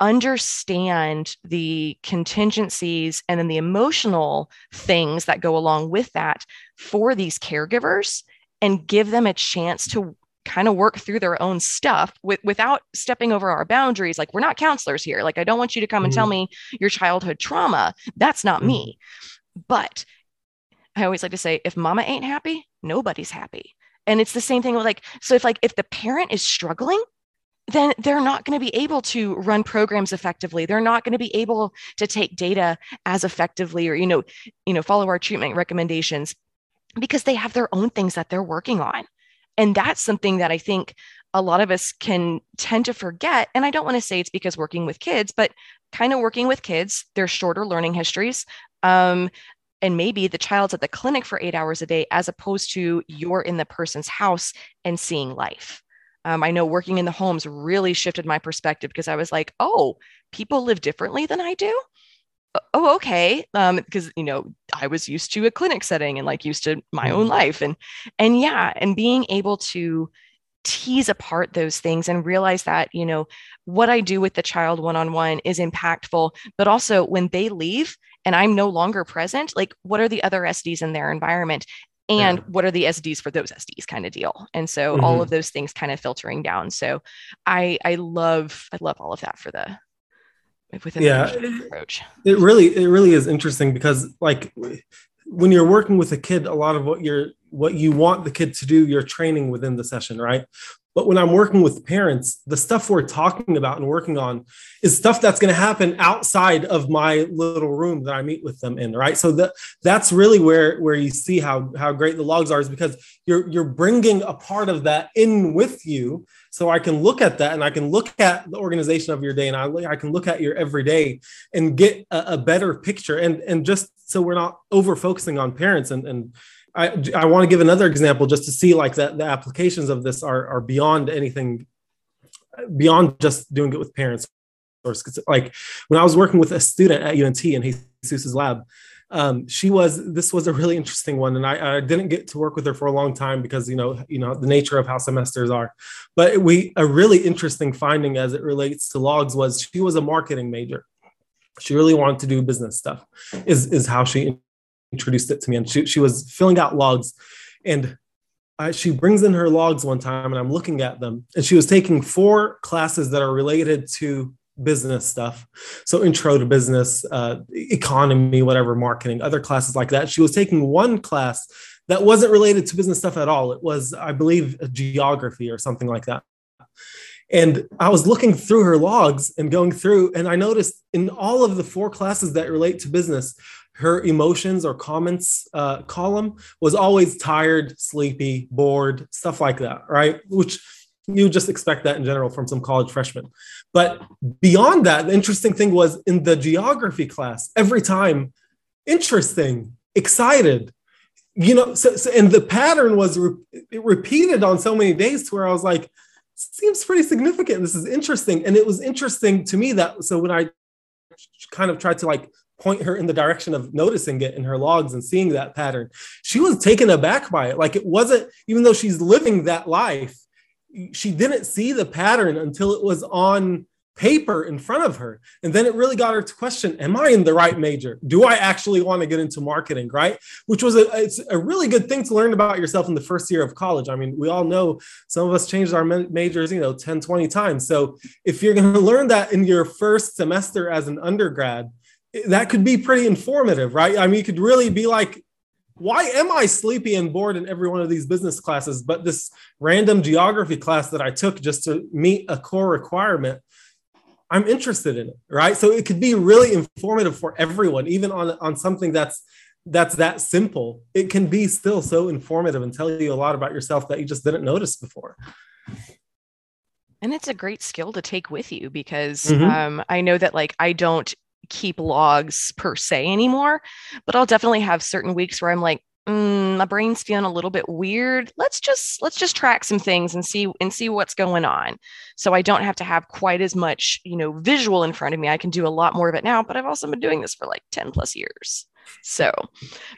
understand the contingencies and then the emotional things that go along with that for these caregivers and give them a chance to kind of work through their own stuff with, without stepping over our boundaries like we're not counselors here. Like i don't want you to come and mm-hmm. tell me your childhood trauma. That's not mm-hmm. me but i always like to say if mama ain't happy nobody's happy. And it's the same thing with like so if like if the parent is struggling then they're not going to be able to run programs effectively. They're not going to be able to take data as effectively or you know you know follow our treatment recommendations because they have their own things that they're working on and that's something that i think a lot of us can tend to forget and i don't want to say it's because working with kids but kind of working with kids they're shorter learning histories um, and maybe the child's at the clinic for eight hours a day as opposed to you're in the person's house and seeing life um, I know working in the homes really shifted my perspective because I was like, oh, people live differently than I do. Oh, okay. Um, because you know, I was used to a clinic setting and like used to my own mm-hmm. life, and and yeah, and being able to tease apart those things and realize that you know what I do with the child one on one is impactful, but also when they leave and I'm no longer present, like what are the other SDs in their environment? and yeah. what are the SDs for those SDs kind of deal. And so mm-hmm. all of those things kind of filtering down. So I I love I love all of that for the within yeah, the approach. It really it really is interesting because like when you're working with a kid, a lot of what you're what you want the kid to do, you're training within the session, right? But when I'm working with parents, the stuff we're talking about and working on is stuff that's going to happen outside of my little room that I meet with them in, right? So that that's really where where you see how how great the logs are is because you're you're bringing a part of that in with you so I can look at that and I can look at the organization of your day and I, I can look at your everyday and get a, a better picture and and just so we're not over focusing on parents and and I, I want to give another example just to see like that the applications of this are, are beyond anything beyond just doing it with parents or like when I was working with a student at UNT in Jesus's lab, um, she was this was a really interesting one, and I, I, didn't get to work with her for a long time because you know you know the nature of how semesters are. But we a really interesting finding as it relates to logs was she was a marketing major. She really wanted to do business stuff. Is is how she introduced it to me, and she she was filling out logs, and I, she brings in her logs one time, and I'm looking at them, and she was taking four classes that are related to business stuff. So intro to business, uh, economy, whatever, marketing, other classes like that. She was taking one class that wasn't related to business stuff at all. It was, I believe, geography or something like that. And I was looking through her logs and going through, and I noticed in all of the four classes that relate to business, her emotions or comments uh, column was always tired, sleepy, bored, stuff like that, right? Which you just expect that in general from some college freshmen. But beyond that, the interesting thing was in the geography class, every time, interesting, excited, you know, so, so and the pattern was re- repeated on so many days to where I was like, seems pretty significant. This is interesting. And it was interesting to me that so when I kind of tried to like point her in the direction of noticing it in her logs and seeing that pattern, she was taken aback by it. Like it wasn't, even though she's living that life, she didn't see the pattern until it was on paper in front of her. And then it really got her to question, am I in the right major? Do I actually want to get into marketing, right? Which was a, it's a really good thing to learn about yourself in the first year of college. I mean, we all know some of us changed our majors, you know, 10, 20 times. So if you're going to learn that in your first semester as an undergrad, that could be pretty informative, right? I mean, you could really be like, why am I sleepy and bored in every one of these business classes? But this random geography class that I took just to meet a core requirement, I'm interested in it, right? So it could be really informative for everyone, even on, on something that's that's that simple. It can be still so informative and tell you a lot about yourself that you just didn't notice before. And it's a great skill to take with you because mm-hmm. um, I know that like I don't keep logs per se anymore, but I'll definitely have certain weeks where I'm like, mm, my brain's feeling a little bit weird. Let's just let's just track some things and see and see what's going on. So I don't have to have quite as much, you know, visual in front of me. I can do a lot more of it now, but I've also been doing this for like 10 plus years. So,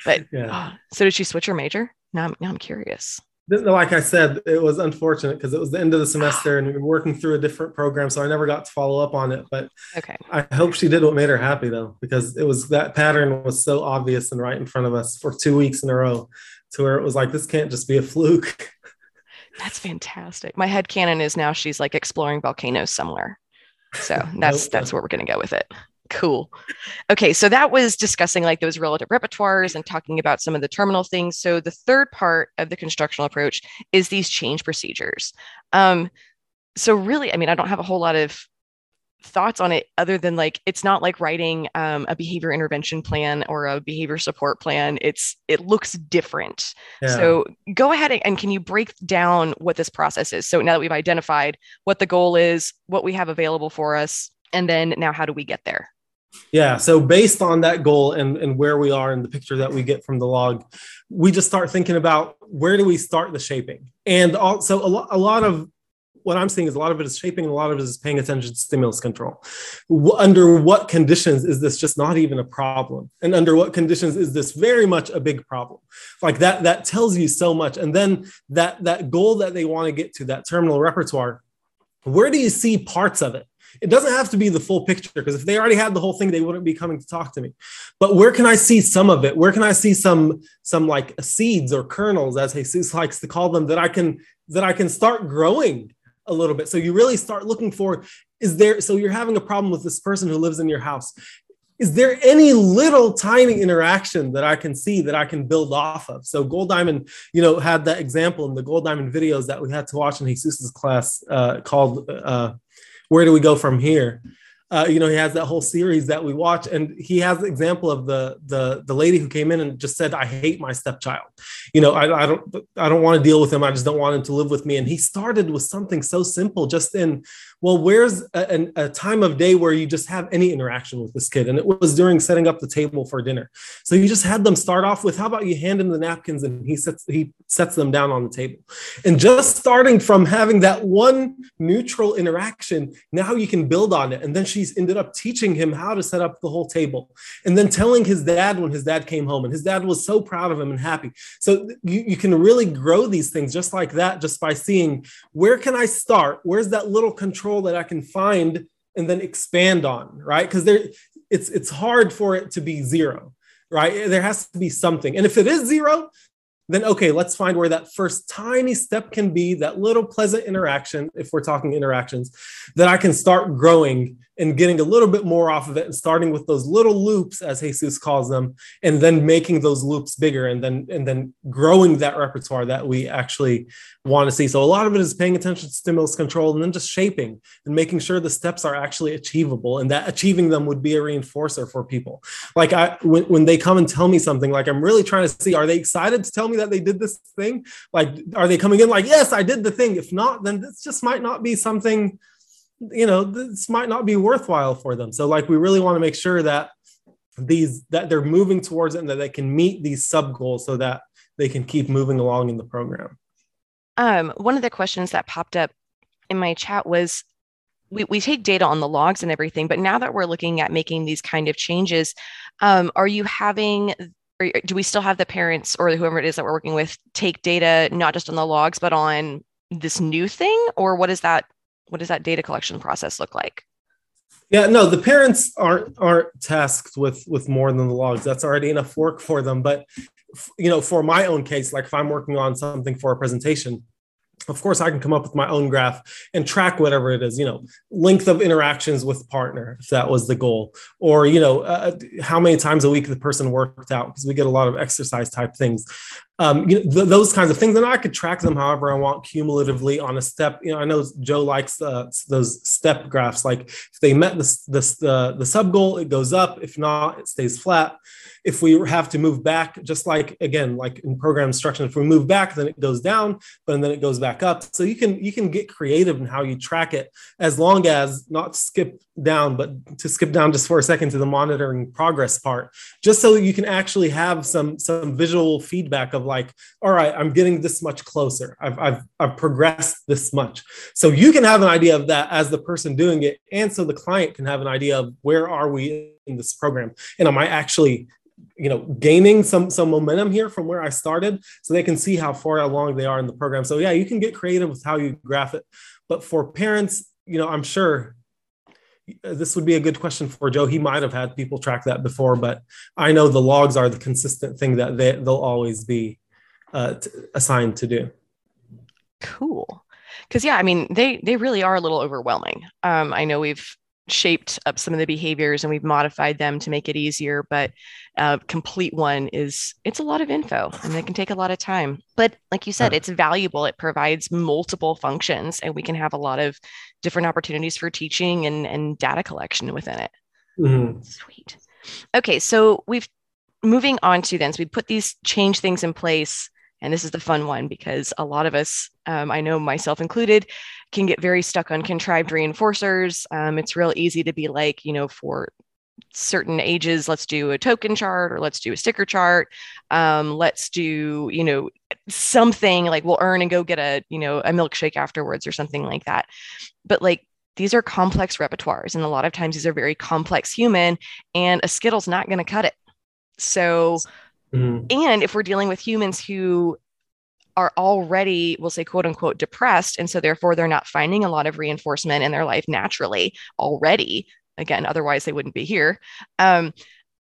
but yeah. so did she switch her major? Now I'm, now I'm curious like I said, it was unfortunate because it was the end of the semester and we were working through a different program, so I never got to follow up on it. But okay, I hope she did what made her happy though, because it was that pattern was so obvious and right in front of us for two weeks in a row, to where it was like this can't just be a fluke. That's fantastic. My head canon is now she's like exploring volcanoes somewhere. So that's nope. that's where we're gonna go with it. Cool. Okay, so that was discussing like those relative repertoires and talking about some of the terminal things. So the third part of the constructional approach is these change procedures. Um, so really, I mean, I don't have a whole lot of thoughts on it other than like it's not like writing um, a behavior intervention plan or a behavior support plan it's it looks different yeah. so go ahead and can you break down what this process is so now that we've identified what the goal is what we have available for us and then now how do we get there yeah. So based on that goal and, and where we are in the picture that we get from the log, we just start thinking about where do we start the shaping? And also a, lo- a lot of what I'm seeing is a lot of it is shaping, and a lot of it is paying attention to stimulus control. W- under what conditions is this just not even a problem? And under what conditions is this very much a big problem? Like that, that tells you so much. And then that that goal that they want to get to, that terminal repertoire, where do you see parts of it? It doesn't have to be the full picture because if they already had the whole thing, they wouldn't be coming to talk to me. But where can I see some of it? Where can I see some some like seeds or kernels, as Jesus likes to call them, that I can that I can start growing a little bit. So you really start looking for is there so you're having a problem with this person who lives in your house. Is there any little tiny interaction that I can see that I can build off of? So Goldiamond, you know, had that example in the Goldiamond videos that we had to watch in Jesus's class uh, called uh, where do we go from here? Uh, you know, he has that whole series that we watch, and he has the example of the the the lady who came in and just said, "I hate my stepchild." You know, I, I don't I don't want to deal with him. I just don't want him to live with me. And he started with something so simple, just in well, where's a, a, time of day where you just have any interaction with this kid? And it was during setting up the table for dinner. So you just had them start off with, how about you hand him the napkins and he sets he sets them down on the table. And just starting from having that one neutral interaction, now you can build on it. And then she's ended up teaching him how to set up the whole table. And then telling his dad when his dad came home, and his dad was so proud of him and happy. So you, you can really grow these things just like that, just by seeing where can I start? Where's that little control? Control that I can find and then expand on, right? Because there it's it's hard for it to be zero, right? There has to be something. And if it is zero, then okay, let's find where that first tiny step can be, that little pleasant interaction, if we're talking interactions, that I can start growing and getting a little bit more off of it and starting with those little loops as jesus calls them and then making those loops bigger and then and then growing that repertoire that we actually want to see. So a lot of it is paying attention to stimulus control and then just shaping and making sure the steps are actually achievable and that achieving them would be a reinforcer for people. Like i when, when they come and tell me something like i'm really trying to see are they excited to tell me that they did this thing? Like are they coming in like yes i did the thing. If not then this just might not be something you know this might not be worthwhile for them. So like we really want to make sure that these that they're moving towards it and that they can meet these sub goals so that they can keep moving along in the program. Um, one of the questions that popped up in my chat was we, we take data on the logs and everything but now that we're looking at making these kind of changes um, are you having do we still have the parents or whoever it is that we're working with take data not just on the logs but on this new thing? Or what is that what does that data collection process look like? Yeah, no, the parents aren't aren't tasked with with more than the logs. That's already enough work for them. But you know, for my own case, like if I'm working on something for a presentation, of course i can come up with my own graph and track whatever it is you know length of interactions with partner if that was the goal or you know uh, how many times a week the person worked out because we get a lot of exercise type things um, you know, th- those kinds of things and i could track them however i want cumulatively on a step you know i know joe likes uh, those step graphs like if they met the, the, the, the sub goal it goes up if not it stays flat if we have to move back, just like again, like in program instruction, if we move back, then it goes down, but then it goes back up. So you can you can get creative in how you track it, as long as not skip down, but to skip down just for a second to the monitoring progress part, just so you can actually have some some visual feedback of like, all right, I'm getting this much closer. I've I've I've progressed this much. So you can have an idea of that as the person doing it, and so the client can have an idea of where are we in this program, and am I actually you know gaining some some momentum here from where i started so they can see how far along they are in the program. So yeah you can get creative with how you graph it. But for parents you know i'm sure this would be a good question for joe. He might have had people track that before but i know the logs are the consistent thing that they, they'll always be uh, t- assigned to do. Cool. Because yeah i mean they they really are a little overwhelming. Um, i know we've shaped up some of the behaviors and we've modified them to make it easier but a complete one is it's a lot of info and it can take a lot of time. But like you said it's valuable. It provides multiple functions and we can have a lot of different opportunities for teaching and, and data collection within it. Mm-hmm. sweet. Okay so we've moving on to then so we put these change things in place and this is the fun one because a lot of us um, i know myself included can get very stuck on contrived reinforcers. Um, it's real easy to be like, you know, for certain ages, let's do a token chart or let's do a sticker chart. Um, let's do, you know, something like we'll earn and go get a, you know, a milkshake afterwards or something like that. But like these are complex repertoires. And a lot of times these are very complex human and a Skittle's not going to cut it. So, mm. and if we're dealing with humans who are already, we'll say, quote unquote, depressed. And so therefore they're not finding a lot of reinforcement in their life naturally already. Again, otherwise they wouldn't be here. Um,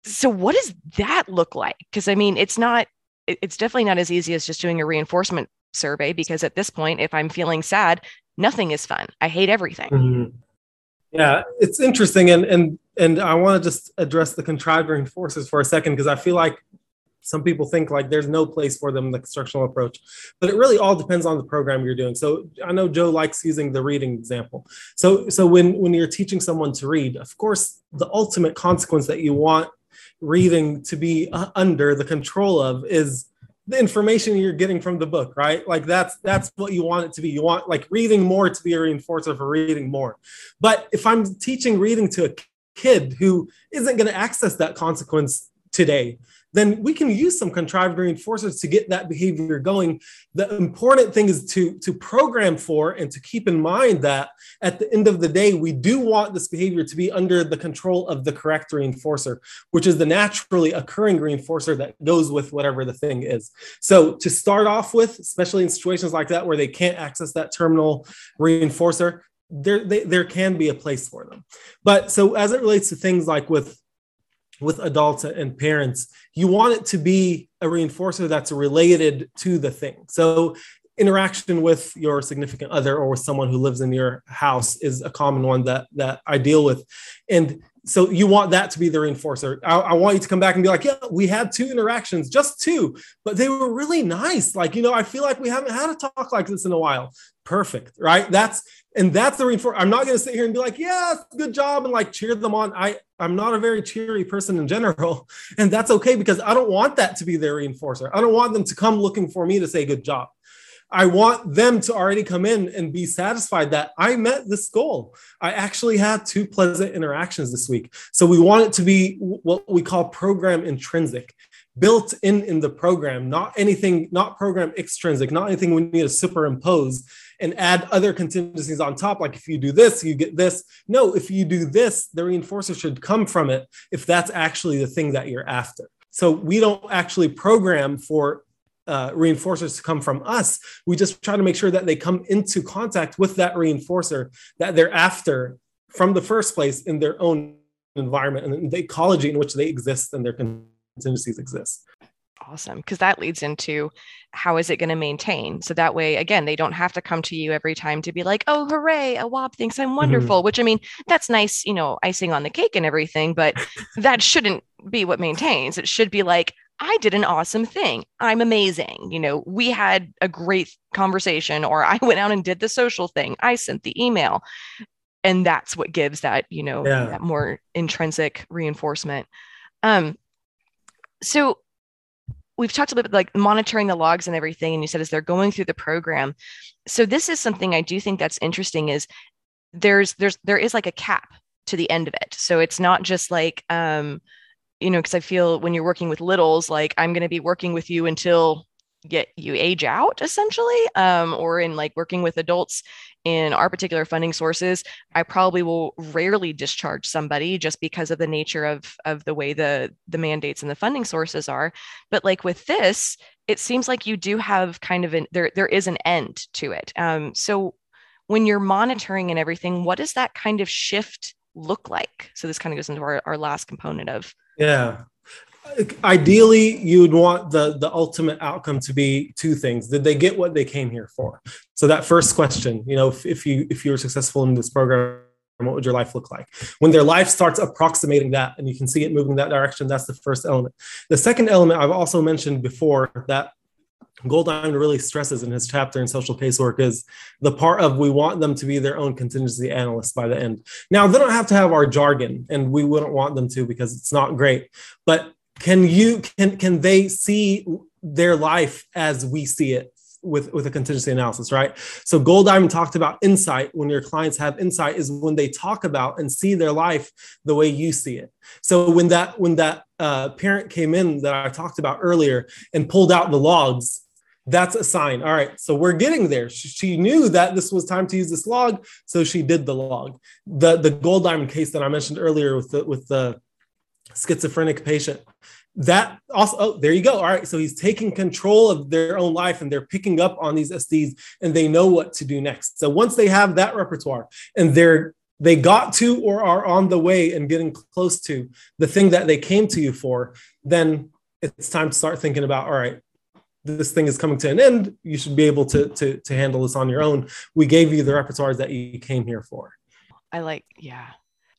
so what does that look like? Because I mean, it's not, it's definitely not as easy as just doing a reinforcement survey because at this point, if I'm feeling sad, nothing is fun. I hate everything. Mm-hmm. Yeah, it's interesting, and and and I want to just address the contrived reinforcers for a second because I feel like some people think like there's no place for them in the constructional approach but it really all depends on the program you're doing. So i know joe likes using the reading example. So so when when you're teaching someone to read of course the ultimate consequence that you want reading to be uh, under the control of is the information you're getting from the book right? Like that's that's what you want it to be. You want like reading more to be a reinforcer for reading more. But if i'm teaching reading to a kid who isn't going to access that consequence today then we can use some contrived reinforcers to get that behavior going. The important thing is to, to program for and to keep in mind that at the end of the day, we do want this behavior to be under the control of the correct reinforcer, which is the naturally occurring reinforcer that goes with whatever the thing is. So to start off with, especially in situations like that where they can't access that terminal reinforcer, there, they, there can be a place for them. But so as it relates to things like with with adults and parents, you want it to be a reinforcer that's related to the thing. So interaction with your significant other or with someone who lives in your house is a common one that that I deal with. And so you want that to be the reinforcer. I, I, want you to come back and be like, yeah, we had two interactions, just two, but they were really nice. Like, you know, I feel like we haven't had a talk like this in a while. Perfect, right? That's and that's the reinforcer. I'm not going to sit here and be like, yeah, good job, and like cheer them on. I I'm not a very cheery person in general, and that's okay because I don't want that to be their reinforcer. I don't want them to come looking for me to say good job. I want them to already come in and be satisfied that I met this goal. I actually had two pleasant interactions this week. So we want it to be what we call program intrinsic, built in in the program, not anything, not program extrinsic, not anything we need to superimpose and add other contingencies on top. Like if you do this, you get this. No, if you do this, the reinforcer should come from it if that's actually the thing that you're after. So we don't actually program for uh, reinforcers to come from us. We just try to make sure that they come into contact with that reinforcer that they're after from the first place in their own environment and the ecology in which they exist and their contingencies exist. Awesome. Because that leads into how is it going to maintain? So that way, again, they don't have to come to you every time to be like, oh, hooray, Awab thinks I'm mm-hmm. wonderful, mm-hmm. which I mean, that's nice, you know, icing on the cake and everything, but that shouldn't be what maintains. It should be like, I did an awesome thing. I'm amazing. You know, we had a great conversation, or I went out and did the social thing. I sent the email. And that's what gives that, you know, yeah. that more intrinsic reinforcement. Um, so we've talked a little bit like monitoring the logs and everything and you said as they're going through the program so this is something i do think that's interesting is there's there's there is like a cap to the end of it so it's not just like um you know because i feel when you're working with littles like i'm going to be working with you until get you age out essentially um, or in like working with adults in our particular funding sources i probably will rarely discharge somebody just because of the nature of of the way the the mandates and the funding sources are. But like with this it seems like you do have kind of an there there is an end to it. Um, so when you're monitoring and everything what does that kind of shift look like? So this kind of goes into our, our last component of yeah. Ideally you would want the the ultimate outcome to be two things. Did they get what they came here for? So that first question you know if, if you if you were successful in this program what would your life look like? When their life starts approximating that and you can see it moving that direction that's the first element. The second element i've also mentioned before that Goldiamond really stresses in his chapter in social casework is the part of we want them to be their own contingency analysts by the end. Now, they don't have to have our jargon, and we wouldn't want them to because it's not great. But can you can can they see their life as we see it with with a contingency analysis right so Goldiamond talked about insight when your clients have insight is when they talk about and see their life the way you see it so when that when that uh, parent came in that i talked about earlier and pulled out the logs that's a sign all right so we're getting there she, knew that this was time to use this log so she did the log the the Goldiamond case that i mentioned earlier with the with the schizophrenic patient. That also, oh, there you go. All right. So he's taking control of their own life and they're picking up on these SDs and they know what to do next. So once they have that repertoire and they're they got to or are on the way and getting close to the thing that they came to you for, then it's time to start thinking about, all right, this thing is coming to an end. You should be able to, to, to handle this on your own. We gave you the repertoires that you came here for. I like, yeah.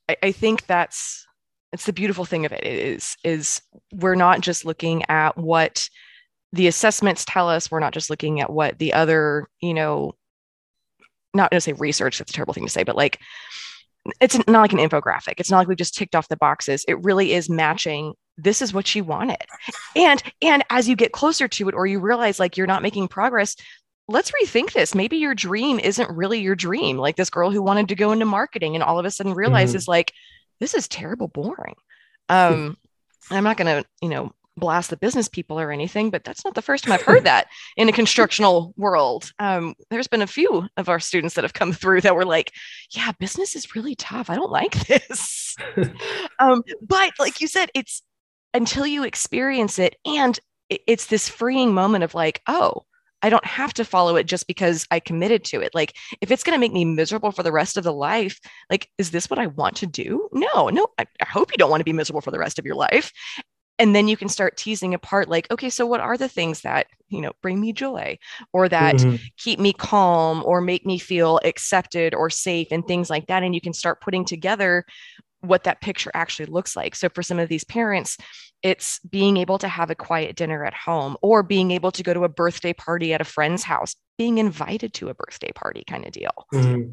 I, I think that's it's the beautiful thing of it is is we're not just looking at what the assessments tell us we're not just looking at what the other you know not to say research that's a terrible thing to say but like it's not like an infographic it's not like we've just ticked off the boxes it really is matching this is what she wanted and and as you get closer to it or you realize like you're not making progress let's rethink this maybe your dream isn't really your dream like this girl who wanted to go into marketing and all of a sudden realizes mm-hmm. like this is terrible boring. Um, I'm not going to, you know, blast the business people or anything, but that's not the first time I've heard that in a constructional world. Um, there's been a few of our students that have come through that were like, yeah, business is really tough. I don't like this. um, but like you said, it's until you experience it and it's this freeing moment of like, oh, I don't have to follow it just because I committed to it. Like, if it's going to make me miserable for the rest of the life, like, is this what I want to do? No, no. I, I hope you don't want to be miserable for the rest of your life. And then you can start teasing apart, like, okay, so what are the things that, you know, bring me joy or that mm-hmm. keep me calm or make me feel accepted or safe and things like that. And you can start putting together what that picture actually looks like. So for some of these parents, it's being able to have a quiet dinner at home or being able to go to a birthday party at a friend's house, being invited to a birthday party kind of deal. Mm-hmm.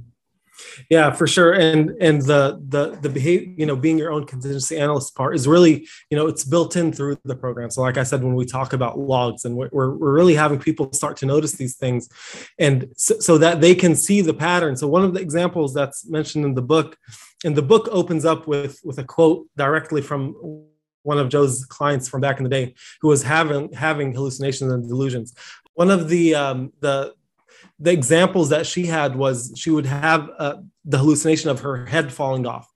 Yeah, for sure. And and the the the behavior, you know, being your own contingency analyst part is really, you know, it's built in through the program. So like I said, when we talk about logs and we're, we're really having people start to notice these things and so, so that they can see the pattern. So one of the examples that's mentioned in the book, and the book opens up with with a quote directly from one of Joe's clients from back in the day who was having having hallucinations and delusions. One of the um, the the examples that she had was she would have uh, the hallucination of her head falling off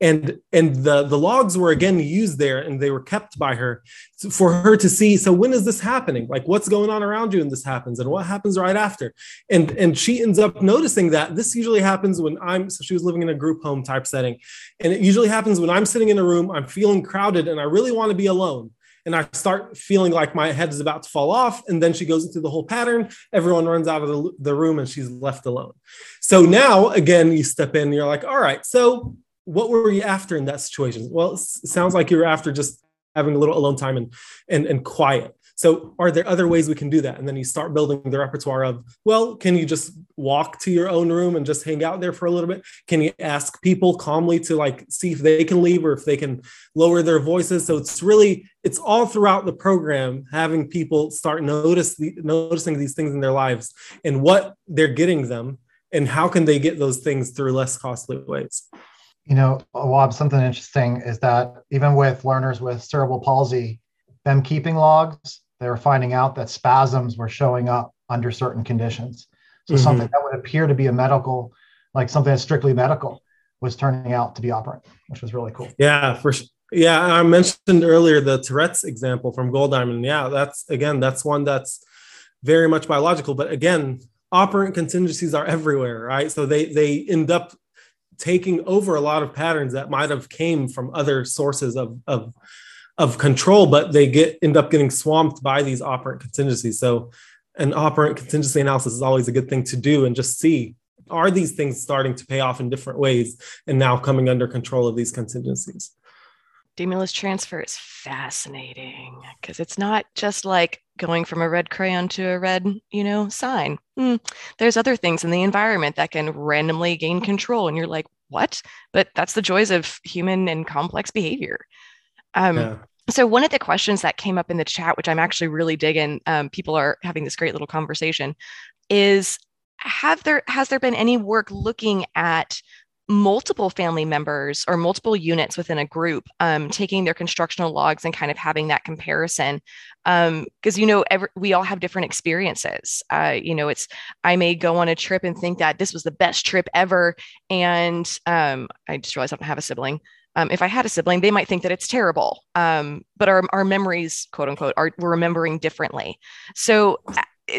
and and the the logs were again used there and they were kept by her for her to see so when is this happening like what's going on around you and this happens and what happens right after and and she ends up noticing that this usually happens when i'm so she was living in a group home type setting and it usually happens when i'm sitting in a room i'm feeling crowded and i really want to be alone and I start feeling like my head is about to fall off. And then she goes into the whole pattern. Everyone runs out of the, the room and she's left alone. So now, again, you step in you're like, all right, so what were you after in that situation? Well, it sounds like you were after just having a little alone time and, and, and quiet. So, are there other ways we can do that? And then you start building the repertoire of, well, can you just walk to your own room and just hang out there for a little bit? Can you ask people calmly to like see if they can leave or if they can lower their voices? So it's really it's all throughout the program having people start notice the, noticing these things in their lives and what they're getting them and how can they get those things through less costly ways. You know, Awab, something interesting is that even with learners with cerebral palsy, them keeping logs they were finding out that spasms were showing up under certain conditions. So mm-hmm. something that would appear to be a medical, like something that's strictly medical, was turning out to be operant, which was really cool. Yeah, for yeah. I mentioned earlier the Tourette's example from Goldiamond. Yeah, that's again, that's one that's very much biological. But again, operant contingencies are everywhere, right? So they they end up taking over a lot of patterns that might have came from other sources of of of control, but they get end up getting swamped by these operant contingencies. So an operant contingency analysis is always a good thing to do and just see are these things starting to pay off in different ways and now coming under control of these contingencies. Stimulus transfer is fascinating because it's not just like going from a red crayon to a red, you know, sign. Mm, there's other things in the environment that can randomly gain control, and you're like, what? But that's the joys of human and complex behavior. Um, yeah. So one of the questions that came up in the chat, which I'm actually really digging, um, people are having this great little conversation, is have there has there been any work looking at multiple family members or multiple units within a group um, taking their constructional logs and kind of having that comparison because um, you know every, we all have different experiences uh, you know it's i may go on a trip and think that this was the best trip ever and um, i just realized i don't have a sibling um, if I had a sibling, they might think that it's terrible. Um, but our, our memories, quote unquote, are we're remembering differently. So,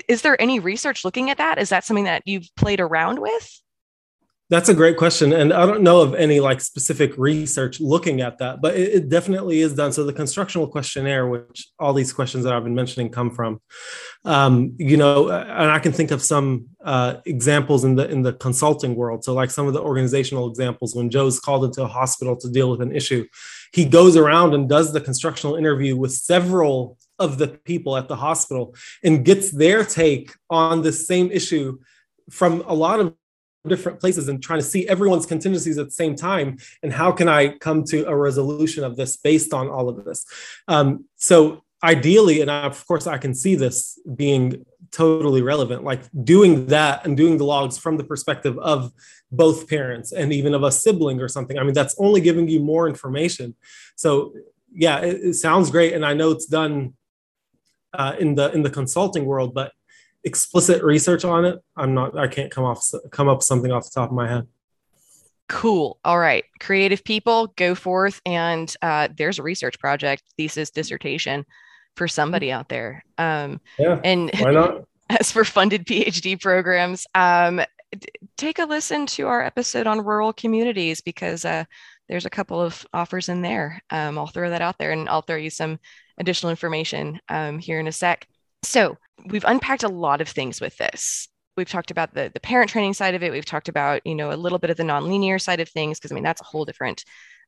is there any research looking at that? Is that something that you've played around with? That's a great question. And I don't know of any like specific research looking at that, but it, it, definitely is done. So the constructional questionnaire, which all these questions that I've been mentioning come from, um, you know, and I can think of some uh, examples in the in the consulting world. So like some of the organizational examples when Joe's called into a hospital to deal with an issue, he goes around and does the constructional interview with several of the people at the hospital and gets their take on the same issue from a lot of different places and trying to see everyone's contingencies at the same time and how can i come to a resolution of this based on all of this? Um, so ideally and of course i can see this being totally relevant like doing that and doing the logs from the perspective of both parents and even of a sibling or something. I mean that's only giving you more information. So yeah it, it sounds great and i know it's done uh, in the in the consulting world but explicit research on it, I'm not. I can't come off come up something off the top of my head. Cool. All right, creative people, go forth and uh, there's a research project, thesis, dissertation for somebody out there. Um, yeah. And why not? As for funded PhD programs, um, d- take a listen to our episode on rural communities because uh, there's a couple of offers in there. Um, I'll throw that out there and I'll throw you some additional information um, here in a sec. So we've unpacked a lot of things with this. We've talked about the, the parent training side of it. We've talked about, you know, a little bit of the nonlinear side of things, because I mean, that's a whole different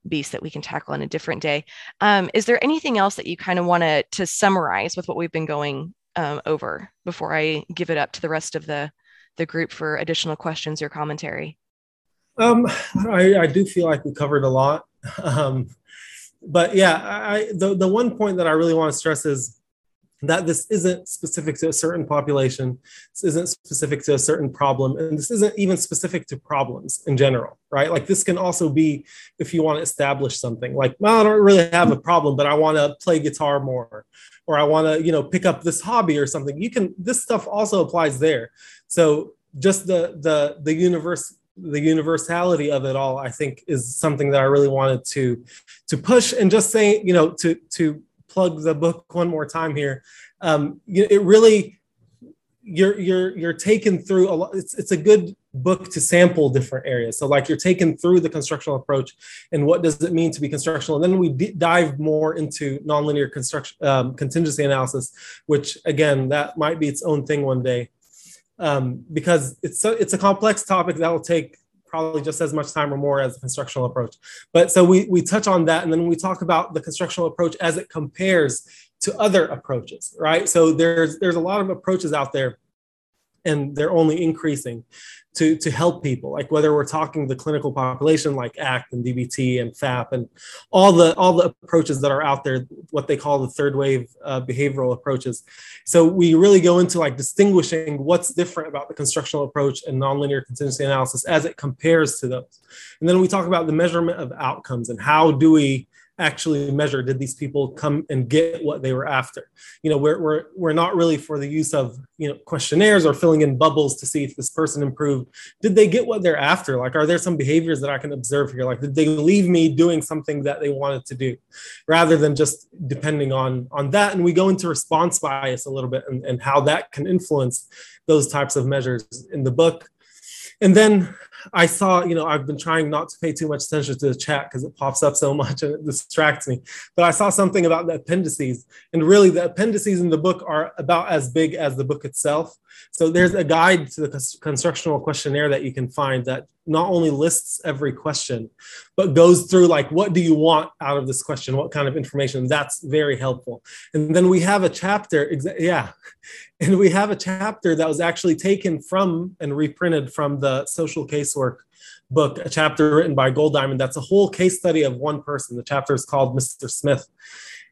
beast that we can tackle on a different day. Um, is there anything else that you kind of want to to summarize with what we've been going um, over before I give it up to the rest of the the group for additional questions or commentary? Um, I, I do feel like we covered a lot. Um, but yeah, I, the, the one point that I really want to stress is that this isn't specific to a certain population, this isn't specific to a certain problem, and this isn't even specific to problems in general, right? Like this can also be if you want to establish something like, well, I don't really have a problem, but I want to play guitar more, or I want to, you know, pick up this hobby or something. You can, this stuff also applies there. So just the the the universe the universality of it all i think is something that i really wanted to to push and just say you know to to plug the book one more time here. Um, it really, you're you're you're taken through a lot it's, it's a good book to sample different areas. So like you're taken through the constructional approach and what does it mean to be constructional? And then we d- dive more into nonlinear construction um, contingency analysis which again that might be its own thing one day. Um, because it's a, it's a complex topic that will take probably just as much time or more as the constructional approach. But so we, we touch on that and then we talk about the constructional approach as it compares to other approaches, right? So there's there's a lot of approaches out there and they're only increasing to, to help people, like whether we're talking the clinical population like ACT and DBT and FAP and all the all the approaches that are out there, what they call the third wave uh, behavioral approaches. So we really go into like distinguishing what's different about the constructional approach and nonlinear contingency analysis as it compares to those. And then we talk about the measurement of outcomes and how do we actually measure did these people come and get what they were after? You know we're, we're, we're not really for the use of you know questionnaires or filling in bubbles to see if this person improved. Did they get what they're after? Like are there some behaviors that i can observe here? Like did they leave me doing something that they wanted to do? Rather than just depending on on that. And we go into response bias a little bit and, and how that can influence those types of measures in the book. And then I saw, you know, I've been trying not to pay too much attention to the chat because it pops up so much and it distracts me. But I saw something about the appendices, and really the appendices in the book are about as big as the book itself. So there's a guide to the constructional questionnaire that you can find that not only lists every question, but goes through like, what do you want out of this question? What kind of information? That's very helpful. And then we have a chapter, yeah, and we have a chapter that was actually taken from and reprinted from the social casework book, a chapter written by Goldiamond. That's a whole case study of one person. The chapter is called Mr. Smith.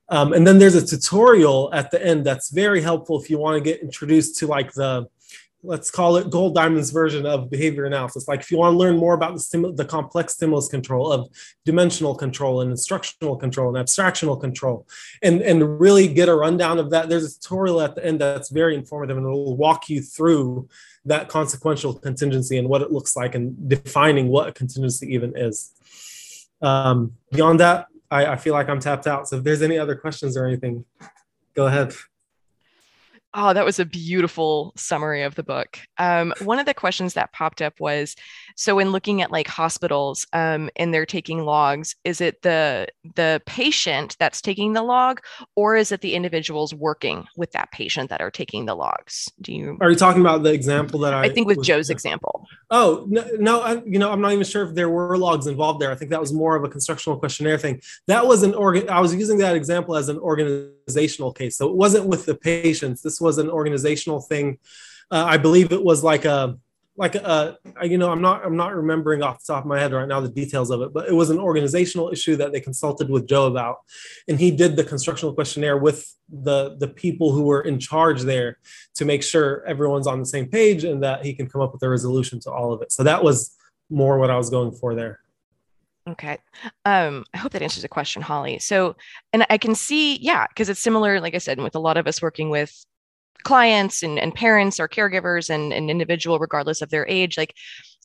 Um, and then there's a tutorial at the end that's very helpful if you want to get introduced to like the let's call it Goldiamond's version of behavior analysis. Like if you want to learn more about the, the complex stimulus control of dimensional control and instructional control and abstractional control, and, and really get a rundown of that, there's a tutorial at the end that's very informative and it will walk you through that consequential contingency and what it looks like and defining what a contingency even is. Um, beyond that, I, I feel like I'm tapped out. So if there's any other questions or anything, go ahead. Oh, that was a beautiful summary of the book. Um, one of the questions that popped up was so in looking at like hospitals um, and they're taking logs, is it the the patient that's taking the log, or is it the individuals working with that patient that are taking the logs? Do you are you talking about the example that I? I think with was, Joe's example. Oh no, no I, you know I'm not even sure if there were logs involved there. I think that was more of a constructional questionnaire thing. That was an organ. I was using that example as an organizational case, so it wasn't with the patients. This was an organizational thing. Uh, I believe it was like a like a, you know i'm not i'm not remembering off the top of my head right now the details of it but it was an organizational issue that they consulted with joe about and he did the constructional questionnaire with the the people who were in charge there to make sure everyone's on the same page and that he can come up with a resolution to all of it so that was more what i was going for there Okay. Um, I hope that answers the question, Holly. So, and I can see, yeah, because it's similar, like I said, with a lot of us working with clients and, and parents or caregivers and an individual, regardless of their age, like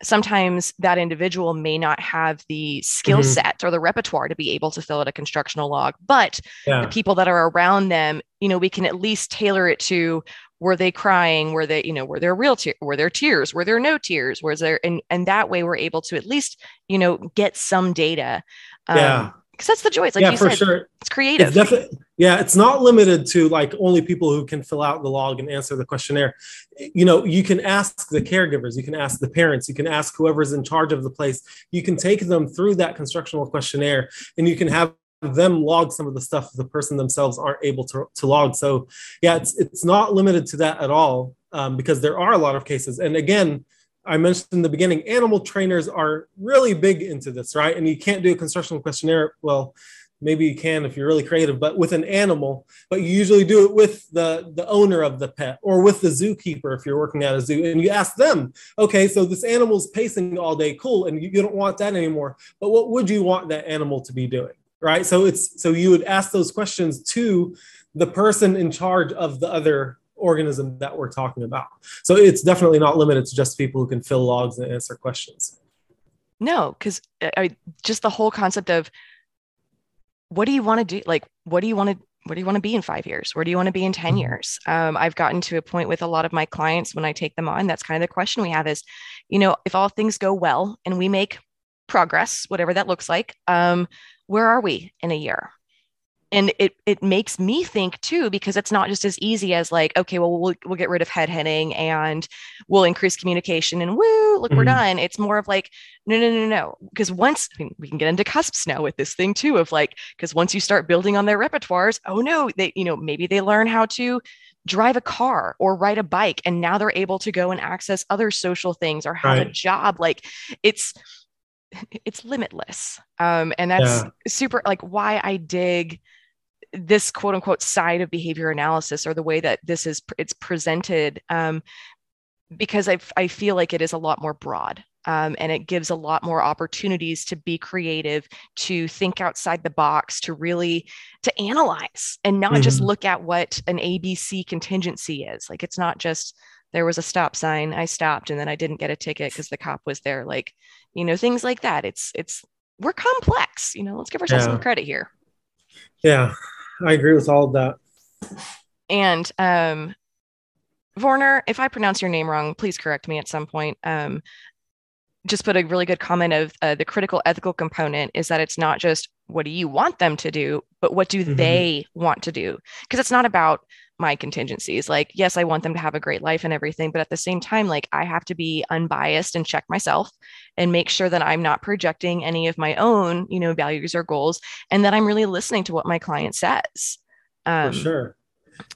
sometimes that individual may not have the skill mm-hmm. set or the repertoire to be able to fill out a constructional log, but yeah. the people that are around them, you know, we can at least tailor it to were they crying were they you know were there real te- were there tears were there no tears was there and and that way we're able to at least you know get some data um, yeah because that's the joy it's like yeah, you said sure. it's creative it's definitely yeah it's not limited to like only people who can fill out the log and answer the questionnaire you know you can ask the caregivers you can ask the parents you can ask whoever's in charge of the place you can take them through that constructional questionnaire and you can have them log some of the stuff the person themselves aren't able to, to log. So yeah, it's it's not limited to that at all um, because there are a lot of cases. And again, I mentioned in the beginning, animal trainers are really big into this, right? And you can't do a constructional questionnaire. Well, maybe you can if you're really creative, but with an animal, but you usually do it with the, the owner of the pet or with the zookeeper if you're working at a zoo. And you ask them, okay, so this animal's pacing all day, cool, and you, you don't want that anymore. But what would you want that animal to be doing? right? So it's so you would ask those questions to the person in charge of the other organism that we're talking about. So it's definitely not limited to just people who can fill logs and answer questions. No, because uh, I just the whole concept of what do you want to do? Like, what do you want to What do you want to be in five years? Where do you want to be in 10 mm-hmm. years? Um, I've gotten to a point with a lot of my clients when I take them on. That's kind of the question we have is, you know, if all things go well and we make progress, whatever that looks like, um, where are we in a year? And it it makes me think too because it's not just as easy as like okay well we'll, we'll get rid of head hitting and we'll increase communication and woo look mm-hmm. we're done it's more of like no no no no because once I mean, we can get into cusps now with this thing too of like because once you start building on their repertoires oh no they you know maybe they learn how to drive a car or ride a bike and now they're able to go and access other social things or have right. a job like it's it's limitless um, and that's yeah. super like why i dig this quote unquote side of behavior analysis or the way that this is it's presented um, because I, I feel like it is a lot more broad um, and it gives a lot more opportunities to be creative to think outside the box to really to analyze and not mm-hmm. just look at what an abc contingency is. Like it's not just there was a stop sign i stopped and then i didn't get a ticket because the cop was there. Like you know things like that. It's it's we're complex you know let's give ourselves yeah. some credit here. Yeah I agree with all of that. And um, Vorner, if I pronounce your name wrong, please correct me at some point. Um, just put a really good comment of uh, the critical ethical component is that it's not just what do you want them to do, but what do mm-hmm. they want to do? Because it's not about my contingencies. Like, yes, I want them to have a great life and everything, but at the same time, like I have to be unbiased and check myself and make sure that I'm not projecting any of my own, you know, values or goals, and that I'm really listening to what my client says. Um, For sure.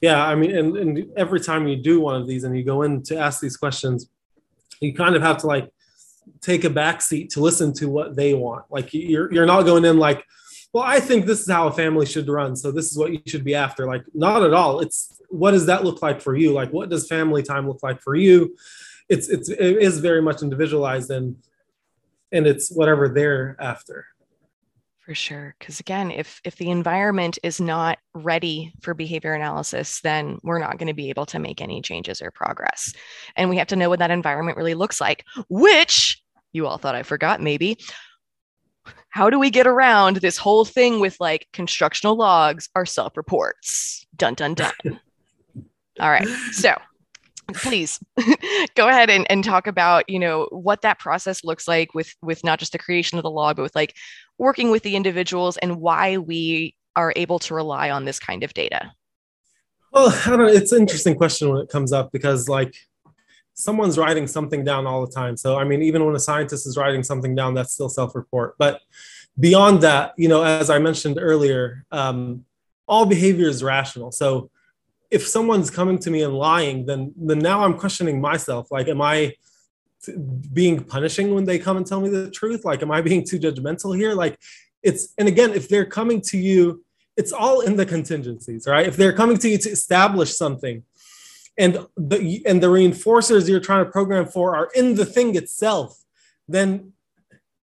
Yeah, I mean, and, and every time you do one of these and you go in to ask these questions, you kind of have to like take a back seat to listen to what they want. Like you're you're not going in like, well, I think this is how a family should run, so this is what you should be after. Like not at all. It's what does that look like for you? Like what does family time look like for you? It's it's it is very much individualized and and it's whatever they're after for sure because again if if the environment is not ready for behavior analysis then we're not going to be able to make any changes or progress and we have to know what that environment really looks like which you all thought i forgot maybe how do we get around this whole thing with like constructional logs are self reports dun dun dun. All right. So please go ahead and, and talk about you know what that process looks like with with not just the creation of the log but with like working with the individuals and why we are able to rely on this kind of data. Well i don't know. It's an interesting question when it comes up because like someone's writing something down all the time so i mean even when a scientist is writing something down that's still self-report but beyond that you know as i mentioned earlier um, all behavior is rational so if someone's coming to me and lying, then then now I'm questioning myself. Like, am I being punishing when they come and tell me the truth? Like, am I being too judgmental here? Like, it's and again, if they're coming to you, it's all in the contingencies, right? If they're coming to you to establish something, and the and the reinforcers you're trying to program for are in the thing itself, then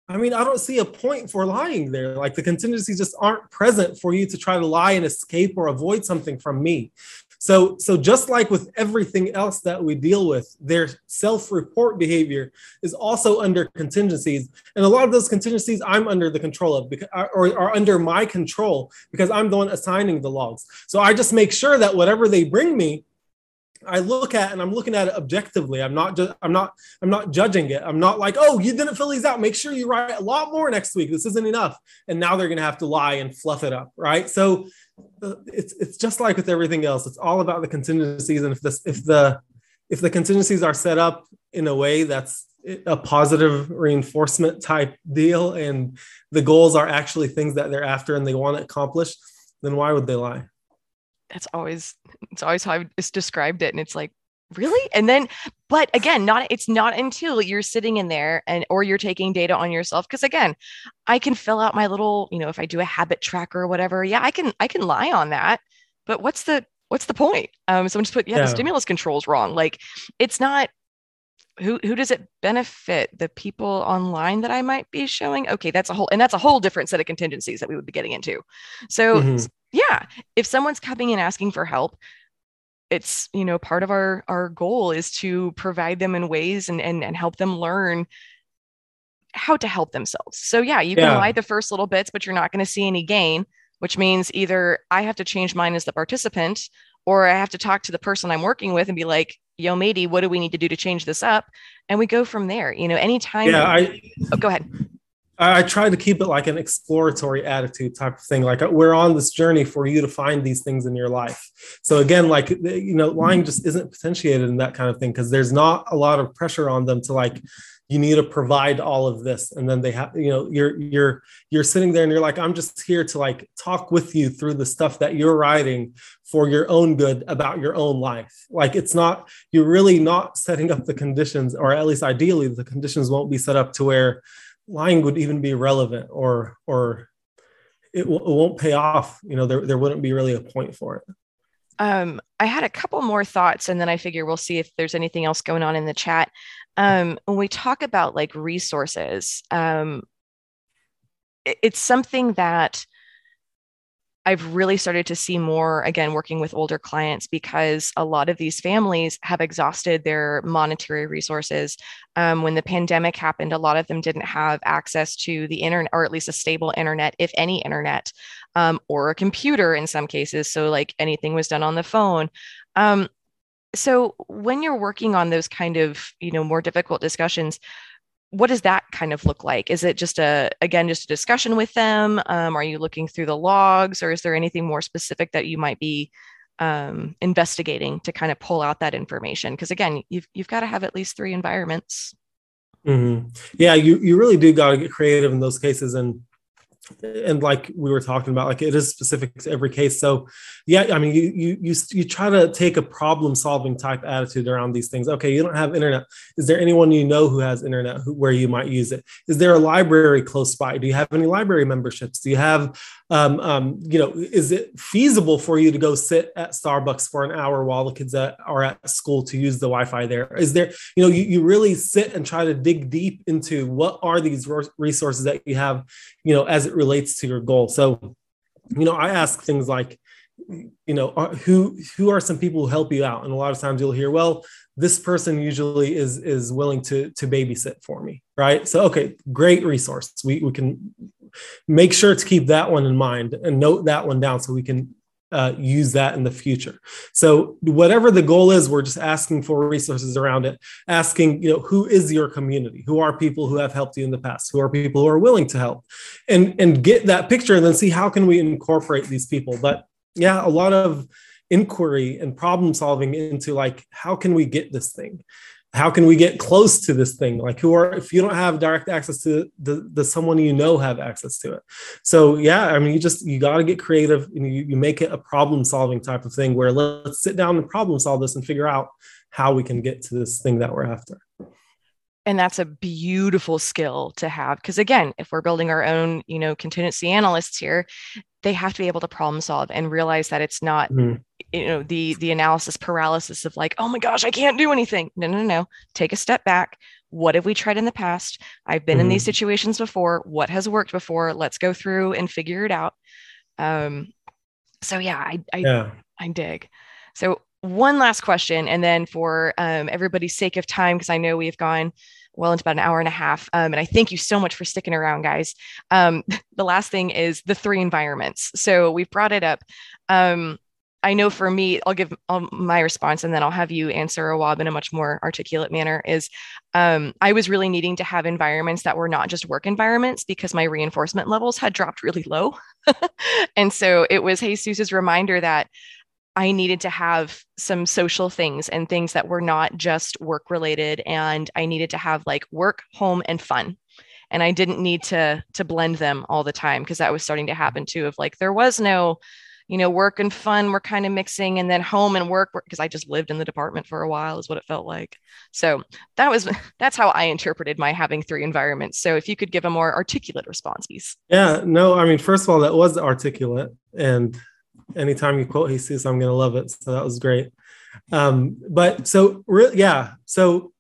I mean, I don't see a point for lying there. Like the contingencies just aren't present for you to try to lie and escape or avoid something from me. So, so just like with everything else that we deal with, their self-report behavior is also under contingencies, and a lot of those contingencies I'm under the control of, because, or are under my control because I'm the one assigning the logs. So I just make sure that whatever they bring me, I look at and I'm looking at it objectively. I'm not just I'm not I'm not judging it. I'm not like, oh, you didn't fill these out. Make sure you write a lot more next week. This isn't enough. And now they're gonna have to lie and fluff it up, right? So uh, it's it's just like with everything else. It's all about the contingencies, and if this if the if the contingencies are set up in a way that's a positive reinforcement type deal, and the goals are actually things that they're after and they want to accomplish, then why would they lie? That's always it's always how I've described it, and it's like really? And then but again not it's not until you're sitting in there and or you're taking data on yourself because again i can fill out my little you know if i do a habit tracker or whatever yeah i can i can lie on that but what's the what's the point? Um someone just put yeah, yeah. the stimulus control's wrong. Like it's not who who does it benefit the people online that i might be showing okay that's a whole and that's a whole different set of contingencies that we would be getting into so mm-hmm. yeah if someone's coming and asking for help it's you know part of our our goal is to provide them in ways and and, and help them learn how to help themselves so yeah you can yeah. lie the first little bits but you're not going to see any gain which means either I have to change mine as the participant or I have to talk to the person I'm working with and be like, yo, matey, what do we need to do to change this up? And we go from there. You know, anytime. Yeah, I oh, go ahead. I try to keep it like an exploratory attitude type of thing. Like uh, we're on this journey for you to find these things in your life. So again, like you know, lying just isn't potentiated in that kind of thing because there's not a lot of pressure on them to like you need to provide all of this. And then they have you know you're you're you're sitting there and you're like i'm just here to like talk with you through the stuff that you're writing for your own good about your own life. Like it's not you're really not setting up the conditions or at least ideally the conditions won't be set up to where lying would even be relevant or or it, w- it won't pay off. You know there, there wouldn't be really a point for it. Um, I had a couple more thoughts, and then I figure we'll see if there's anything else going on in the chat. Um, when we talk about like resources, um, it, it's something that I've really started to see more again working with older clients because a lot of these families have exhausted their monetary resources. Um, when the pandemic happened, a lot of them didn't have access to the internet or at least a stable internet, if any internet, um, or a computer in some cases. So, like anything was done on the phone. Um, so, when you're working on those kind of you know more difficult discussions, what does that kind of look like? Is it just a again just a discussion with them? Um, are you looking through the logs, or is there anything more specific that you might be um, investigating to kind of pull out that information? Because again, you've you've got to have at least three environments. Mm-hmm. Yeah, you you really do got to get creative in those cases, and and like we were talking about like it is specific to every case. So yeah i mean you you you, you try to take a problem solving type attitude around these things. Okay you don't have internet. Is there anyone you know who has internet who, where you might use it? Is there a library close by? Do you have any library memberships? Do you have um, um, you know, is it feasible for you to go sit at Starbucks for an hour while the kids are at school to use the Wi-Fi there? Is there, you know, you, you really sit and try to dig deep into what are these resources that you have, you know, as it relates to your goal. So, you know, I ask things like, you know, are, who who are some people who help you out? And a lot of times you'll hear, well, this person usually is is willing to to babysit for me, right? So, okay, great resource. We we can make sure to keep that one in mind and note that one down so we can uh, use that in the future. So whatever the goal is, we're just asking for resources around it, asking, you know, who is your community? Who are people who have helped you in the past? Who are people who are willing to help? And and get that picture and then see how can we incorporate these people. But yeah, a lot of inquiry and problem solving into like how can we get this thing how can we get close to this thing? Like who are if you don't have direct access to the, the someone you know have access to it? So yeah i mean you just you got to get creative and you, you make it a problem solving type of thing where let's sit down and problem solve this and figure out how we can get to this thing that we're after and that's a beautiful skill to have because again if we're building our own you know contingency analysts here they have to be able to problem solve and realize that it's not mm. you know the the analysis paralysis of like oh my gosh i can't do anything no no no take a step back what have we tried in the past i've been mm. in these mm-hmm. situations before what has worked before let's go through and figure it out um so yeah i i, yeah. I dig so one last question and then for um, everybody's sake of time because i know we've gone well into about an hour and a half. Um, and I thank you so much for sticking around, guys. Um, the last thing is the three environments. So we've brought it up. Um, I know for me, I'll give my response and then I'll have you answer a Awab in a much more articulate manner. Is um, I was really needing to have environments that were not just work environments because my reinforcement levels had dropped really low. and so it was Jesus's reminder that I needed to have some social things and things that were not just work related and I needed to have like work, home and fun. And I didn't need to to blend them all the time because that was starting to happen too of like there was no you know work and fun were kind of mixing and then home and work because I just lived in the department for a while is what it felt like. So that was that's how I interpreted my having three environments. So if you could give a more articulate response please. Yeah, no, I mean first of all that was articulate and anytime you quote Jesus, I'm going to love it. So that was great. Um, but so re- yeah, so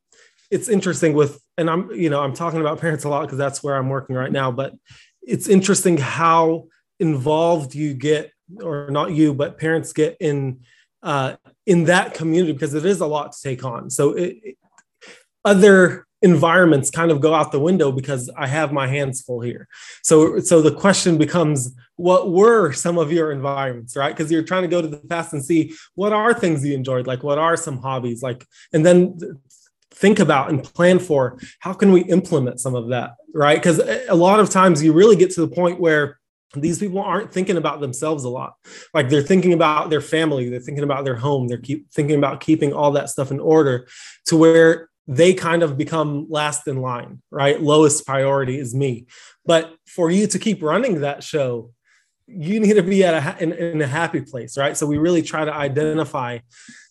it's interesting with, and I'm, you know, I'm talking about parents a lot because that's where I'm working right now, but it's interesting how involved you get or not you, but parents get in, uh, in that community because it is a lot to take on. So it, it, other environments kind of go out the window because I have my hands full here. So, so the question becomes, what were some of your environments, right? Because you're trying to go to the past and see what are things you enjoyed, like what are some hobbies, like, and then think about and plan for how can we implement some of that, right? Because a lot of times you really get to the point where these people aren't thinking about themselves a lot like they're thinking about their family they're thinking about their home they're keep thinking about keeping all that stuff in order to where they kind of become last in line right? Lowest priority is me. But for you to keep running that show you need to be at a in, in a happy place right? So we really try to identify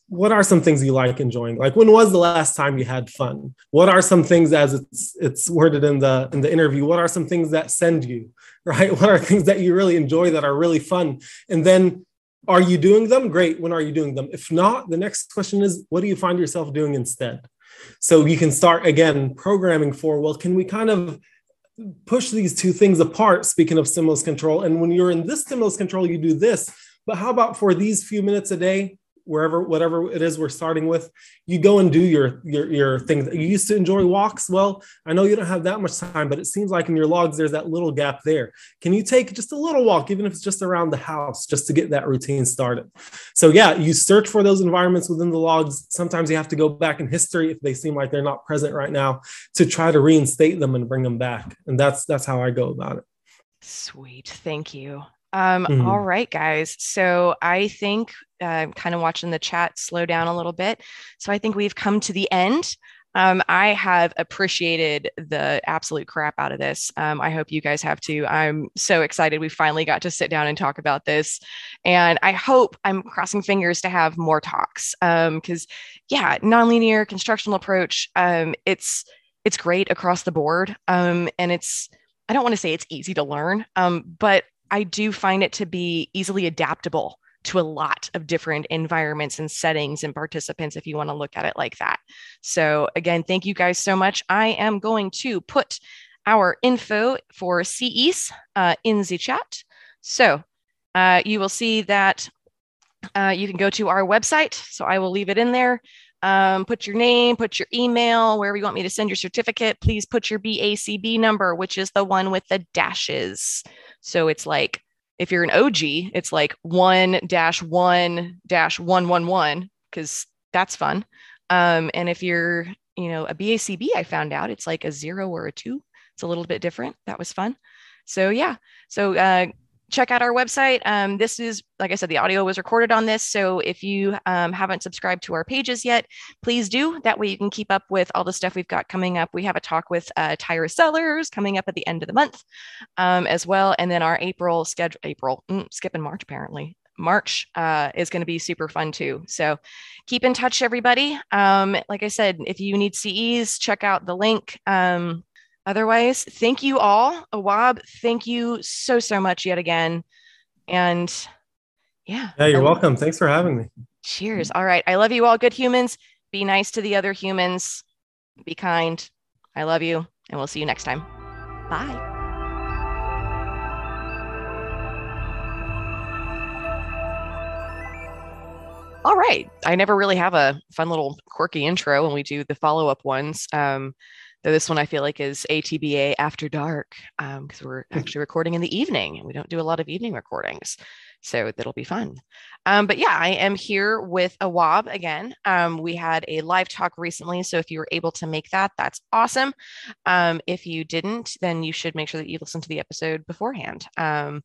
what are some things you like enjoying? Like when was the last time you had fun? What are some things as it's it's worded in the in the interview what are some things that send you right? What are things that you really enjoy that are really fun? And then are you doing them? Great. When are you doing them? If not the next question is what do you find yourself doing instead so you can start again programming for well can we kind of push these two things apart speaking of stimulus control? And when you're in this stimulus control you do this. But how about for these few minutes a day wherever whatever it is we're starting with you go and do your your your thing. You used to enjoy walks? Well i know you don't have that much time but it seems like in your logs there's that little gap there. Can you take just a little walk even if it's just around the house just to get that routine started? So yeah you search for those environments within the logs. Sometimes you have to go back in history if they seem like they're not present right now to try to reinstate them and bring them back. And that's that's how i go about it. Sweet. Thank you um, mm-hmm. all right, guys. So I think uh, kind of watching the chat slow down a little bit. So I think we've come to the end. Um, I have appreciated the absolute crap out of this. Um, I hope you guys have too. I'm so excited we finally got to sit down and talk about this. And I hope I'm crossing fingers to have more talks. Because, um, yeah, nonlinear constructional approach, um, it's it's great across the board. Um, and it's, I don't want to say it's easy to learn, um, but I do find it to be easily adaptable to a lot of different environments and settings and participants if you want to look at it like that. So, again, thank you guys so much. I am going to put our info for CES uh, in the chat. So, uh, you will see that uh, you can go to our website. So, I will leave it in there. Um, put your name, put your email, wherever you want me to send your certificate. Please put your BACB number, which is the one with the dashes. So it's like if you're an OG, it's like one dash one dash one one one because that's fun. Um, and if you're, you know, a BACB, I found out it's like a zero or a two. It's a little bit different. That was fun. So yeah. So uh, check out our website. Um, this is, like I said, the audio was recorded on this. So if you um, haven't subscribed to our pages yet, please do. That way you can keep up with all the stuff we've got coming up. We have a talk with uh, Tyra Sellers coming up at the end of the month um, as well. And then our April schedule, April, mm, skipping March apparently. March uh, is going to be super fun too. So keep in touch, everybody. Um, like I said, if you need CEs, check out the link. Um, Otherwise, thank you all. Awab, thank you so, so much yet again. And yeah. Yeah, you're welcome. Thanks for having me. Cheers. All right. I love you all, good humans. Be nice to the other humans. Be kind. I love you. And we'll see you next time. Bye. All right. I never really have a fun little quirky intro when we do the follow up ones. Um, Though this one I feel like is ATBA after dark because um, we're actually recording in the evening and we don't do a lot of evening recordings. So that'll be fun. Um, but yeah, I am here with Awab again. Um, we had a live talk recently. So if you were able to make that, that's awesome. Um, if you didn't, then you should make sure that you listen to the episode beforehand. Um,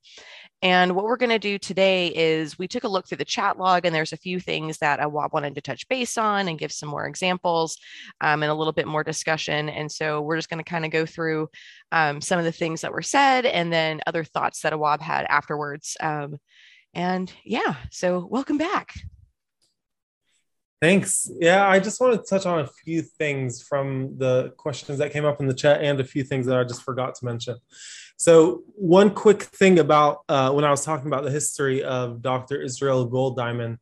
and what we're going to do today is we took a look through the chat log, and there's a few things that Awab wanted to touch base on and give some more examples um, and a little bit more discussion. And so we're just going to kind of go through um, some of the things that were said and then other thoughts that Awab had afterwards. Um, and yeah, so welcome back. Thanks. Yeah, I just want to touch on a few things from the questions that came up in the chat and a few things that I just forgot to mention. So, one quick thing about uh, when I was talking about the history of Dr. Israel Goldiamond,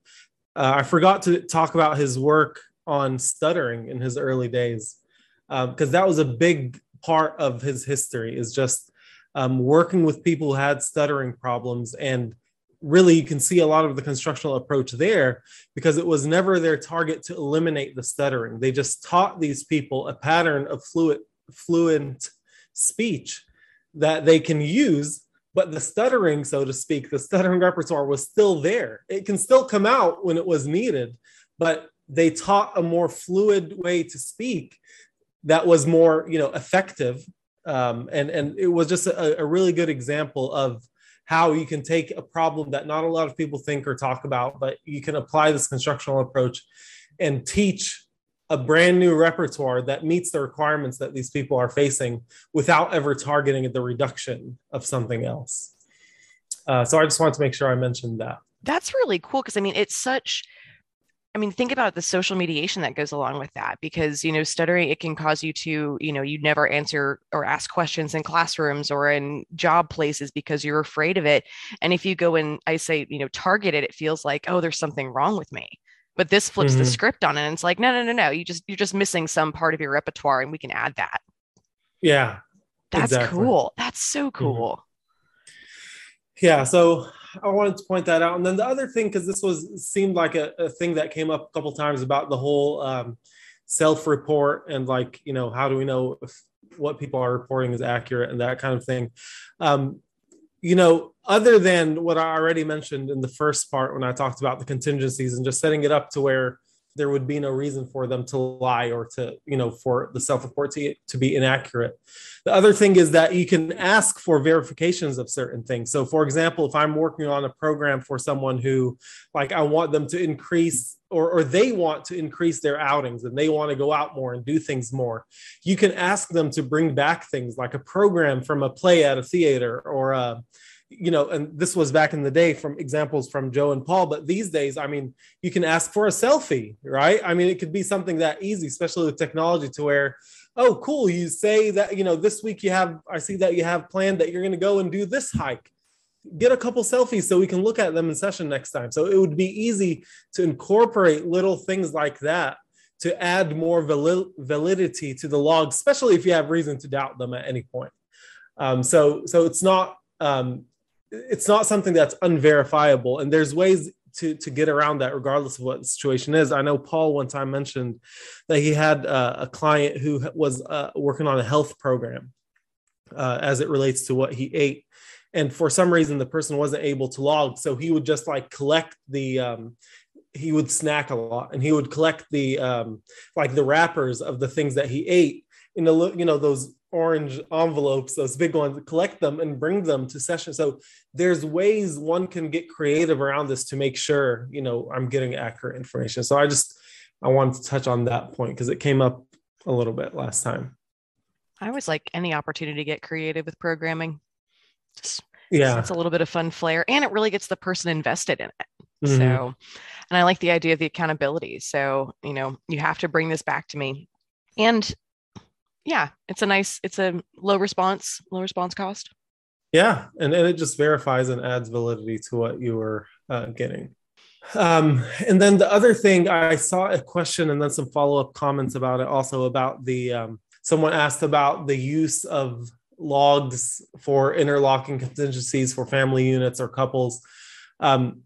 uh, I forgot to talk about his work on stuttering in his early days, because um, that was a big part of his history, is just um, working with people who had stuttering problems and really you can see a lot of the constructional approach there because it was never their target to eliminate the stuttering. They just taught these people a pattern of fluid fluent speech that they can use but the stuttering so to speak the stuttering repertoire was still there. It can still come out when it was needed but they taught a more fluid way to speak that was more you know effective. Um, and and it was just a, a really good example of how you can take a problem that not a lot of people think or talk about, but you can apply this constructional approach and teach a brand new repertoire that meets the requirements that these people are facing without ever targeting the reduction of something else. Uh, so I just wanted to make sure I mentioned that. That's really cool because I mean, it's such I mean, think about the social mediation that goes along with that because, you know, stuttering, it can cause you to, you know, you never answer or ask questions in classrooms or in job places because you're afraid of it. And if you go and I say, you know, target it, it feels like, oh, there's something wrong with me. But this flips mm-hmm. the script on it. And it's like, no, no, no, no. You just, you're just missing some part of your repertoire and we can add that. Yeah. That's exactly. cool. That's so mm-hmm. cool. Mm-hmm. Yeah. So I wanted to point that out. And then the other thing, because this was seemed like a, a, thing that came up a couple times about the whole um, self-report and like you know how do we know if what people are reporting is accurate and that kind of thing. Um, you know, other than what I already mentioned in the first part when I talked about the contingencies and just setting it up to where there would be no reason for them to lie or to, you know, for the self report to, to be inaccurate. The other thing is that you can ask for verifications of certain things. So, for example, if I'm working on a program for someone who, like, I want them to increase or, or they want to increase their outings and they want to go out more and do things more, you can ask them to bring back things like a program from a play at a theater or a, you know, and this was back in the day from examples from Joe and Paul, but these days, I mean, you can ask for a selfie, right? I mean, it could be something that easy, especially with technology, to where, oh, cool, you say that, you know, this week you have, I see that you have planned that you're going to go and do this hike. Get a couple selfies so we can look at them in session next time. So it would be easy to incorporate little things like that to add more validity to the log, especially if you have reason to doubt them at any point. Um, so, so it's not um, it's not something that's unverifiable. And there's ways to to get around that regardless of what the situation is. I know paul one time mentioned that he had uh, a client who was uh, working on a health program uh, as it relates to what he ate. And for some reason the person wasn't able to log. So he would just like collect the um, he would snack a lot and he would collect the um, like the wrappers of the things that he ate in the you know those orange envelopes, those big ones, collect them and bring them to session. So there's ways one can get creative around this to make sure, you know, I'm getting accurate information. So I just I wanted to touch on that point because it came up a little bit last time. I always like any opportunity to get creative with programming. Just, yeah, it's a little bit of fun flair, and it really gets the person invested in it. Mm-hmm. So, and I like the idea of the accountability. So, you know, you have to bring this back to me. And yeah, it's a nice, it's a low response, low response cost. Yeah, and, and it just verifies and adds validity to what you were uh, getting. Um, and then the other thing, I saw a question and then some follow up comments about it also about the, um, someone asked about the use of logs for interlocking contingencies for family units or couples. Um,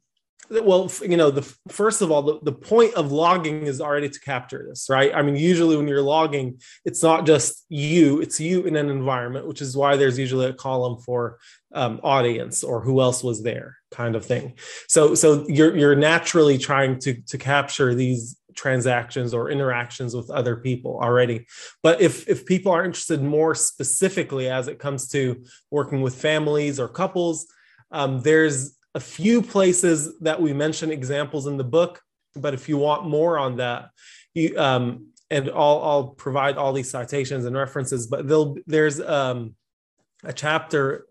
well you know the first of all the, the point of logging is already to capture this right? I mean usually when you're logging it's not just you it's you in an environment which is why there's usually a column for um, audience or who else was there kind of thing. So so you're you're naturally trying to to capture these transactions or interactions with other people already. But if if people are interested more specifically as it comes to working with families or couples um, there's a few places that we mention examples in the book, but if you want more on that, you um, and I'll, I'll provide all these citations and references. But there's um, a chapter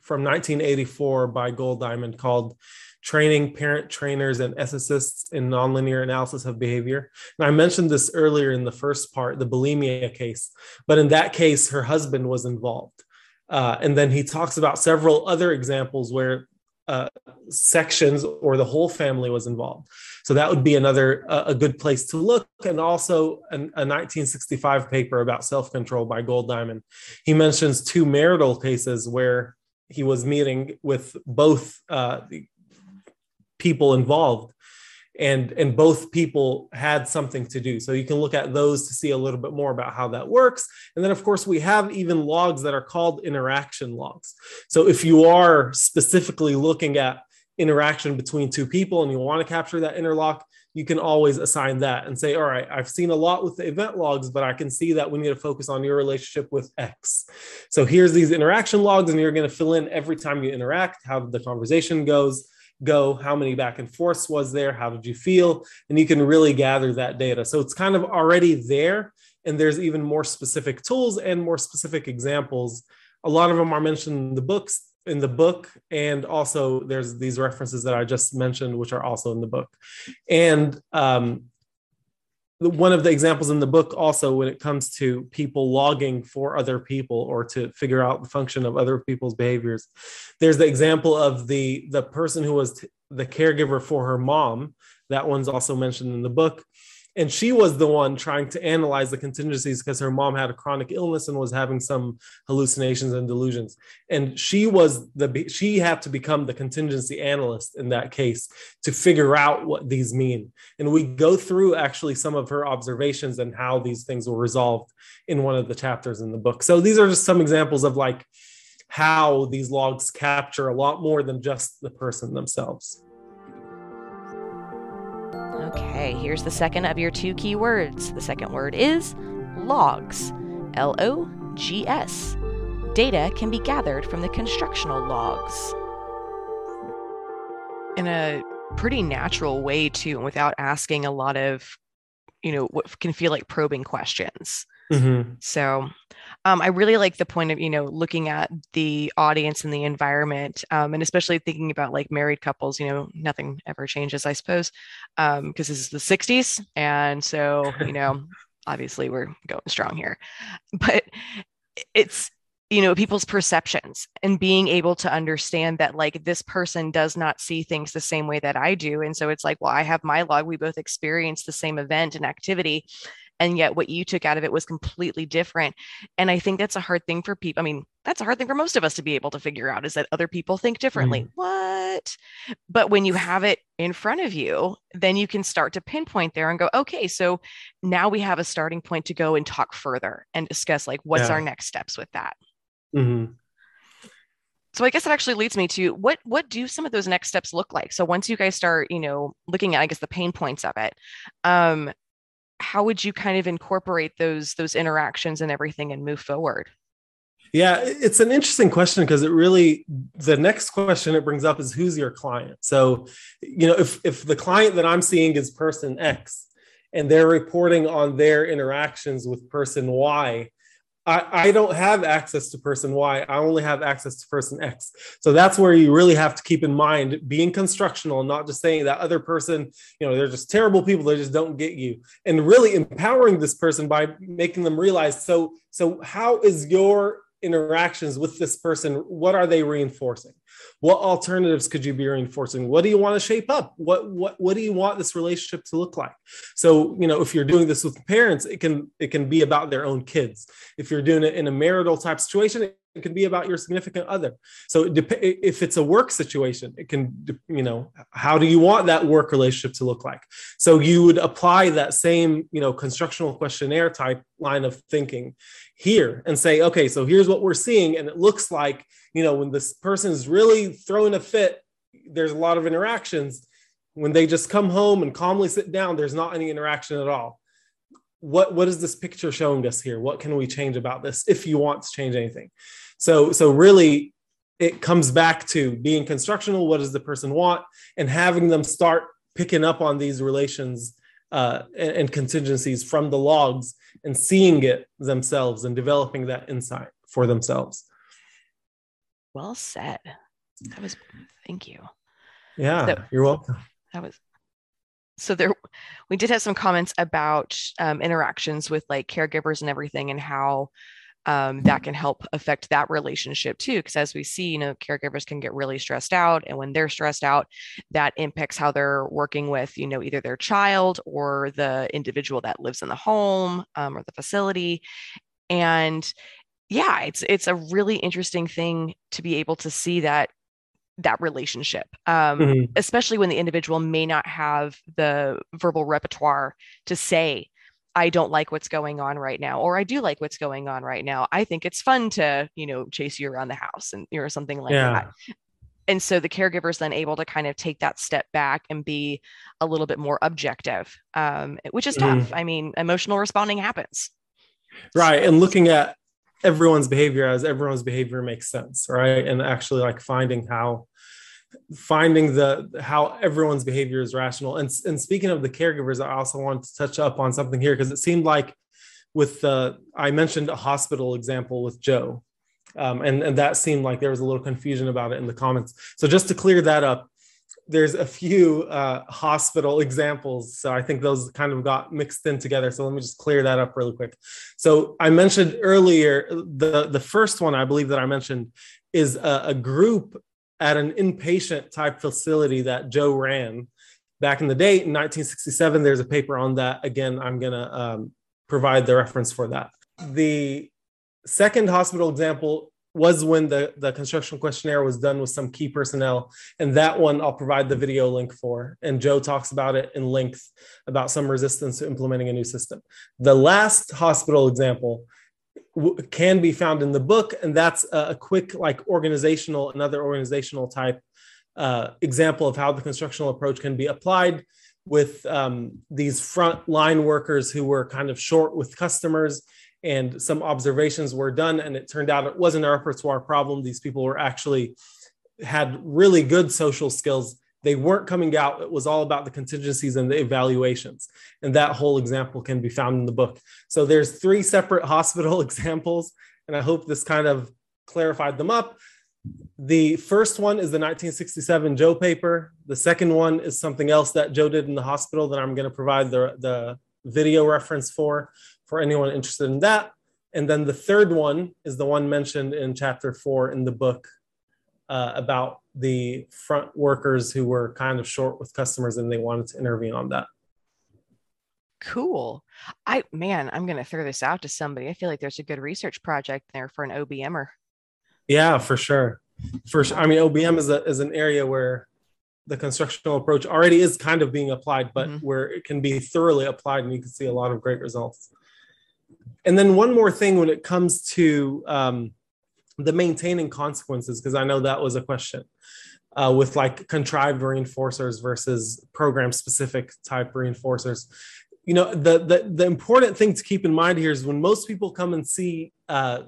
from 1984 by Goldiamond called Training Parent Trainers and Ethicists in Nonlinear Analysis of Behavior. And I mentioned this earlier in the first part, the bulimia case, but in that case, her husband was involved. Uh, and then he talks about several other examples where uh, sections or the whole family was involved. So that would be another uh, a good place to look. And also an, a 1965 paper about self-control by Goldiamond. He mentions two marital cases where he was meeting with both uh, people involved and and both people had something to do. So you can look at those to see a little bit more about how that works. And then of course we have even logs that are called interaction logs. So if you are specifically looking at interaction between two people and you want to capture that interlock you can always assign that and say all right i've seen a lot with the event logs but i can see that we need to focus on your relationship with x. So here's these interaction logs and you're going to fill in every time you interact how the conversation goes go? How many back and forths was there? How did you feel? And you can really gather that data. So it's kind of already there. And there's even more specific tools and more specific examples. A lot of them are mentioned in the books in the book and also there's these references that i just mentioned which are also in the book and um, one of the examples in the book also when it comes to people logging for other people or to figure out the function of other people's behaviors there's the example of the the person who was t- the caregiver for her mom. That one's also mentioned in the book and she was the one trying to analyze the contingencies because her mom had a chronic illness and was having some hallucinations and delusions. And she was the she had to become the contingency analyst in that case to figure out what these mean. And we go through actually some of her observations and how these things were resolved in one of the chapters in the book. So these are just some examples of like how these logs capture a lot more than just the person themselves Okay, here's the second of your two keywords. The second word is logs. L O G S. Data can be gathered from the constructional logs. In a pretty natural way, too, without asking a lot of, you know, what can feel like probing questions. Mm-hmm. So um, I really like the point of, you know, looking at the audience and the environment, um, and especially thinking about like married couples, you know, nothing ever changes, I suppose, because um, this is the 60s. And so, you know, obviously we're going strong here. But it's, you know, people's perceptions and being able to understand that like this person does not see things the same way that I do. And so it's like, well, I have my log. We both experience the same event and activity and yet what you took out of it was completely different and i think that's a hard thing for people i mean that's a hard thing for most of us to be able to figure out is that other people think differently mm. what but when you have it in front of you then you can start to pinpoint there and go okay so now we have a starting point to go and talk further and discuss like what's yeah. our next steps with that mm-hmm. so i guess that actually leads me to what what do some of those next steps look like so once you guys start you know looking at i guess the pain points of it um how would you kind of incorporate those those interactions and everything and move forward? Yeah it's an interesting question because it really the next question it brings up is who's your client? So you know if if the client that i'm seeing is person x and they're reporting on their interactions with person y I, I don't have access to person Y. I only have access to person X. So that's where you really have to keep in mind being constructional not just saying that other person, you know, they're just terrible people. They just don't get you. And really empowering this person by making them realize so, so how is your interactions with this person? What are they reinforcing? what alternatives could you be reinforcing what do you want to shape up what what what do you want this relationship to look like so you know if you're doing this with parents it can it can be about their own kids if you're doing it in a marital type situation it can be about your significant other. So if it's a work situation it can you know how do you want that work relationship to look like? So you would apply that same you know constructional questionnaire type line of thinking here and say okay so here's what we're seeing. And it looks like you know when this person is really throwing a fit there's a lot of interactions. When they just come home and calmly sit down there's not any interaction at all. What what is this picture showing us here? What can we change about this if you want to change anything so so really it comes back to being constructional. What does the person want? And having them start picking up on these relations uh, and, and contingencies from the logs and seeing it themselves and developing that insight for themselves. Well said. That was thank you. Yeah so, you're welcome. that was so there we did have some comments about um, interactions with like caregivers and everything and how um, that can help affect that relationship too because as we see you know caregivers can get really stressed out and when they're stressed out that impacts how they're working with you know either their child or the individual that lives in the home um, or the facility and yeah it's it's a really interesting thing to be able to see that that relationship, um, mm-hmm. especially when the individual may not have the verbal repertoire to say, I don't like what's going on right now, or I do like what's going on right now. I think it's fun to, you know, chase you around the house and or something like yeah. that. And so the caregiver is then able to kind of take that step back and be a little bit more objective, um, which is tough. Mm. I mean, emotional responding happens. Right. And looking at everyone's behavior as everyone's behavior makes sense right and actually like finding how finding the how everyone's behavior is rational and, and speaking of the caregivers i also want to touch up on something here because it seemed like with the i mentioned a hospital example with joe um, and and that seemed like there was a little confusion about it in the comments so just to clear that up there's a few uh, hospital examples. So I think those kind of got mixed in together. So let me just clear that up really quick. So I mentioned earlier the the first one I believe that I mentioned is a, a group at an inpatient type facility that Joe ran back in the day in 1967. There's a paper on that. Again, I'm gonna um, provide the reference for that. The second hospital example was when the, the construction questionnaire was done with some key personnel. And that one I'll provide the video link for. And Joe talks about it in length about some resistance to implementing a new system. The last hospital example w- can be found in the book. And that's a, a quick, like organizational, another organizational type uh, example of how the constructional approach can be applied with um, these front line workers who were kind of short with customers and some observations were done and it turned out it wasn't a repertoire problem these people were actually had really good social skills they weren't coming out. It was all about the contingencies and the evaluations. And that whole example can be found in the book. So there's three separate hospital examples and i hope this kind of clarified them up. The first one is the 1967 joe paper. The second one is something else that joe did in the hospital that i'm going to provide the, the video reference for for anyone interested in that. And then the third one is the one mentioned in chapter four in the book uh, about the front workers who were kind of short with customers and they wanted to intervene on that. Cool. I man, I'm gonna throw this out to somebody. I feel like there's a good research project there for an OBMer. Yeah, for sure. For sure. I mean, OBM is a is an area where the constructional approach already is kind of being applied, but mm-hmm. where it can be thoroughly applied and you can see a lot of great results and then one more thing when it comes to um, the maintaining consequences, because I know that was a question uh, with like contrived reinforcers versus program specific type reinforcers. You know, the, the the important thing to keep in mind here is when most people come and see uh,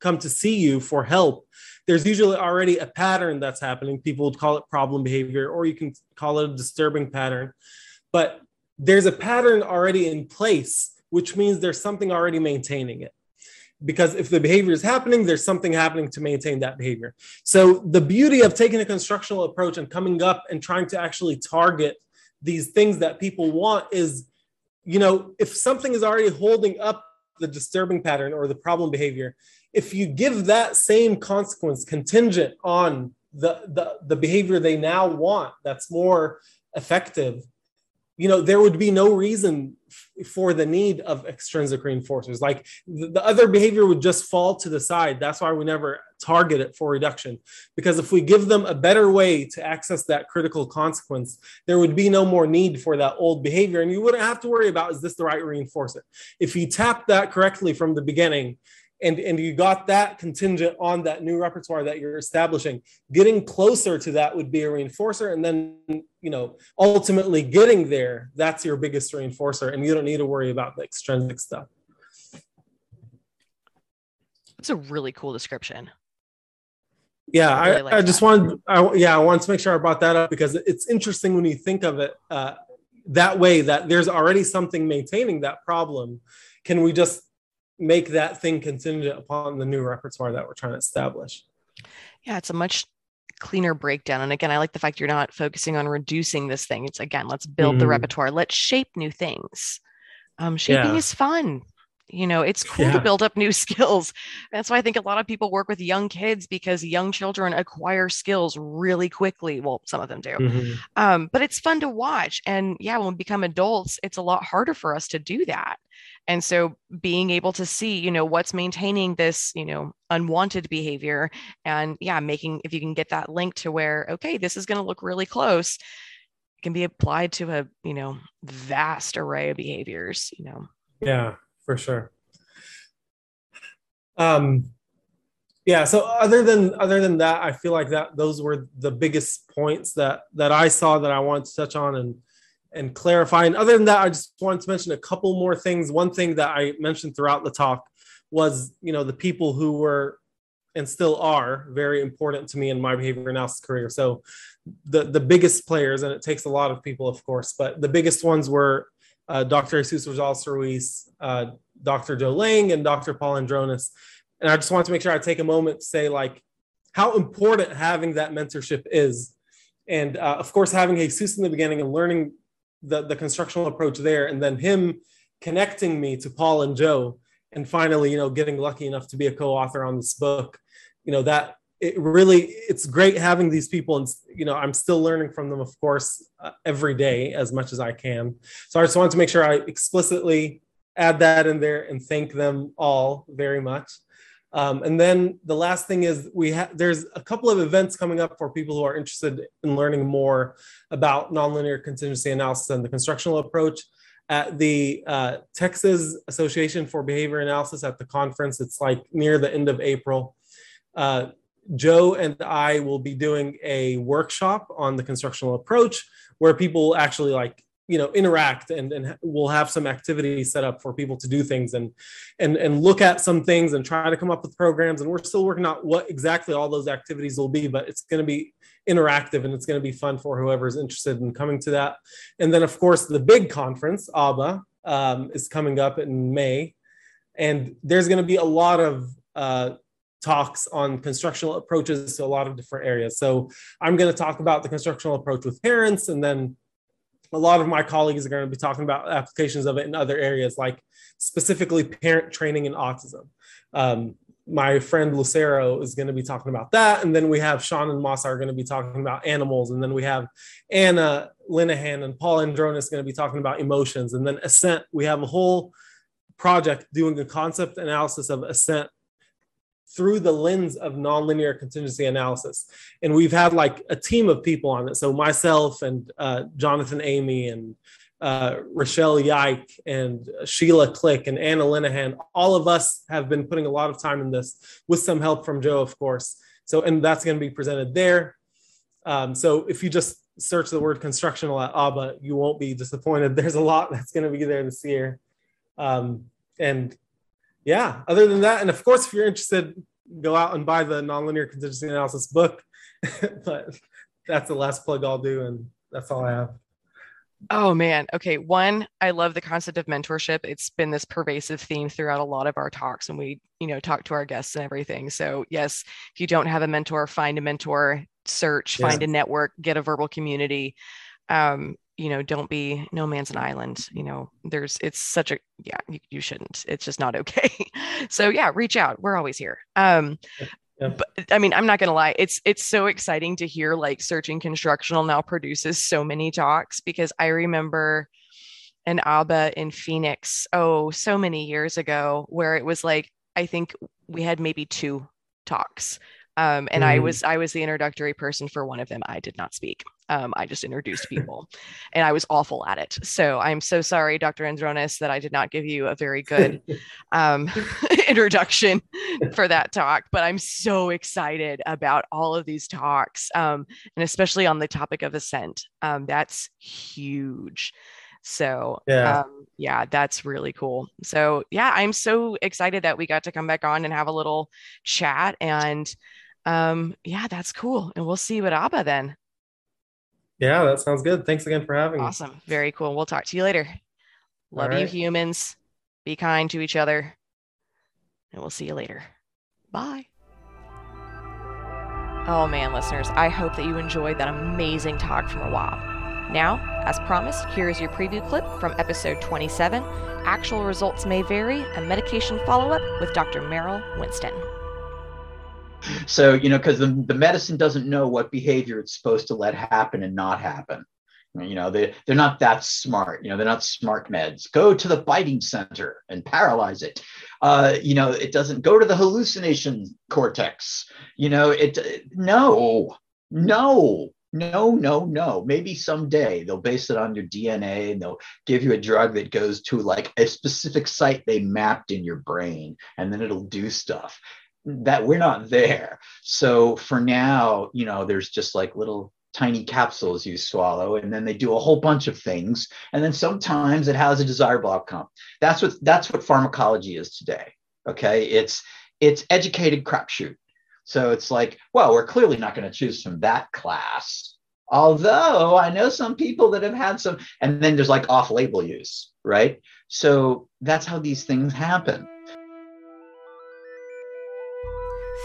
come to see you for help, there's usually already a pattern that's happening. People would call it problem behavior, or you can call it a disturbing pattern. But there's a pattern already in place which means there's something already maintaining it. Because if the behavior is happening, there's something happening to maintain that behavior. So the beauty of taking a constructional approach and coming up and trying to actually target these things that people want is, you know, if something is already holding up the disturbing pattern or the problem behavior, if you give that same consequence contingent on the, the, the behavior they now want that's more effective, you know there would be no reason f- for the need of extrinsic reinforcers like the, the, other behavior would just fall to the side. That's why we never target it for reduction. Because if we give them a better way to access that critical consequence there would be no more need for that old behavior. And you wouldn't have to worry about is this the right reinforcer if you tap that correctly from the beginning and and you got that contingent on that new repertoire that you're establishing. Getting closer to that would be a reinforcer. And then you know ultimately getting there that's your biggest reinforcer. And you don't need to worry about the extrinsic stuff. It's a really cool description. Yeah i, really I, like I just wanted I, yeah i wanted to make sure i brought that up because it's interesting when you think of it uh, that way that there's already something maintaining that problem. Can we just make that thing contingent upon the new repertoire that we're trying to establish. Yeah, it's a much cleaner breakdown. And again, I like the fact you're not focusing on reducing this thing. It's again, let's build mm-hmm. the repertoire, let's shape new things. Um, shaping yeah. is fun. You know, it's cool yeah. to build up new skills. That's why I think a lot of people work with young kids because young children acquire skills really quickly. Well, some of them do. Mm-hmm. Um, but it's fun to watch. And yeah, when we become adults, it's a lot harder for us to do that. And so being able to see you know what's maintaining this you know unwanted behavior and yeah making if you can get that link to where okay this is going to look really close it can be applied to a you know vast array of behaviors you know. Yeah for sure. Um yeah so other than other than that i feel like that those were the biggest points that that i saw that i wanted to touch on and and clarify and other than that i just wanted to mention a couple more things. One thing that i mentioned throughout the talk was you know the people who were and still are very important to me in my behavior analysis career. So the the biggest players and it takes a lot of people of course but the biggest ones were uh, dr jesus rosales ruiz uh, dr joe layng and dr paul andronis and I just want to make sure I take a moment to say like how important having that mentorship is. And uh, of course, having Jesus in the beginning and learning the, the constructional approach there, and then him connecting me to Paul and Joe, and finally, you know, getting lucky enough to be a co-author on this book, you know, that it really it's great having these people and you know i'm still learning from them of course uh, every day as much as i can. So i just wanted to make sure i explicitly add that in there and thank them all very much um, and then the last thing is we have there's a couple of events coming up for people who are interested in learning more about nonlinear contingency analysis and the constructional approach at the uh, Texas Association for Behavior Analysis at the conference. It's like near the end of April. Uh, Joe and I will be doing a workshop on the constructional approach where people actually like you know interact and and we'll have some activities set up for people to do things and and and look at some things and try to come up with programs. And we're still working out what exactly all those activities will be but it's going to be interactive and it's going to be fun for whoever's interested in coming to that. And then of course the big conference ABA um, is coming up in may. And there's going to be a lot of uh, talks on constructional approaches to a lot of different areas. So i'm going to talk about the constructional approach with parents and then a lot of my colleagues are going to be talking about applications of it in other areas, like specifically parent training and autism. Um, my friend Lucero is going to be talking about that. And then we have Sean and Moss are going to be talking about animals. And then we have Anna Linehan and Paul Andronis going to be talking about emotions. And then Assent, we have a whole project doing a concept analysis of Assent through the lens of nonlinear contingency analysis. And we've had like a team of people on it. So myself and uh, Jonathan Amy and uh, Rochelle Yike and Sheila Click and Anna Linehan, all of us have been putting a lot of time in this with some help from Joe, of course. So, and that's going to be presented there. Um, so if you just search the word constructional at ABA, you won't be disappointed. There's a lot that's going to be there this year. Um, and yeah, other than that, and of course, if you're interested, go out and buy the nonlinear contingency analysis book. but that's the last plug I'll do, and that's all I have. Oh man. Okay. One, I love the concept of mentorship. It's been this pervasive theme throughout a lot of our talks and we, you know, talk to our guests and everything. So, yes, if you don't have a mentor, find a mentor, search, yeah. find a network, get a verbal community. Um, you know don't be no man's an island you know there's it's such a yeah you, you shouldn't it's just not okay. So yeah reach out we're always here. Um yeah. but i mean i'm not gonna lie it's it's so exciting to hear like searching constructional now produces so many talks because i remember an aba in phoenix oh so many years ago where it was like i think we had maybe two talks um, and mm. I was I was the introductory person for one of them. I did not speak. Um, I just introduced people, and I was awful at it. So I'm so sorry, Dr. Andronis, that I did not give you a very good um, introduction for that talk. But I'm so excited about all of these talks, um, and especially on the topic of assent. Um, that's huge. So yeah. Um, yeah, that's really cool. So yeah, I'm so excited that we got to come back on and have a little chat and um, yeah, that's cool. And we'll see you at ABBA then. Yeah, that sounds good. Thanks again for having awesome. me. Awesome. Very cool. We'll talk to you later. Love right. you, humans. Be kind to each other. And we'll see you later. Bye. Oh man, listeners, I hope that you enjoyed that amazing talk from Awab. Now, as promised, here is your preview clip from episode 27 Actual Results May Vary, a medication follow up with Dr. Merrill Winston so you know because the, the medicine doesn't know what behavior it's supposed to let happen and not happen You know, they, they're not that smart. You know, they're not smart meds. Go to the biting center and paralyze it. Uh, you know, it doesn't go to the hallucination cortex. You know, it, no, no, no, no, no. Maybe someday they'll base it on your DNA and they'll give you a drug that goes to like a specific site they mapped in your brain and then it'll do stuff that we're not there. So for now, you know, there's just like little tiny capsules you swallow and then they do a whole bunch of things. And then sometimes it has a desirable outcome that's what that's what pharmacology is today okay? It's it's educated crapshoot. So it's like well we're clearly not going to choose from that class. Although i know some people that have had some and then there's like off label use right? So that's how these things happen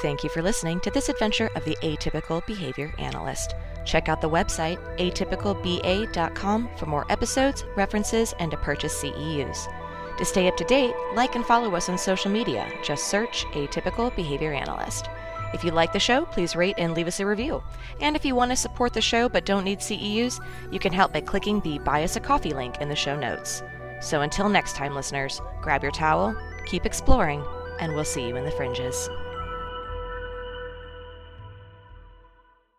Thank you for listening to this adventure of the Atypical Behavior Analyst. Check out the website atypicalba.com for more episodes, references, and to purchase CEUs. To stay up to date, like and follow us on social media. Just search Atypical Behavior Analyst. If you like the show, please rate and leave us a review. And if you want to support the show but don't need CEUs, you can help by clicking the Buy Us a Coffee link in the show notes. So until next time, listeners, grab your towel, keep exploring, and we'll see you in the fringes.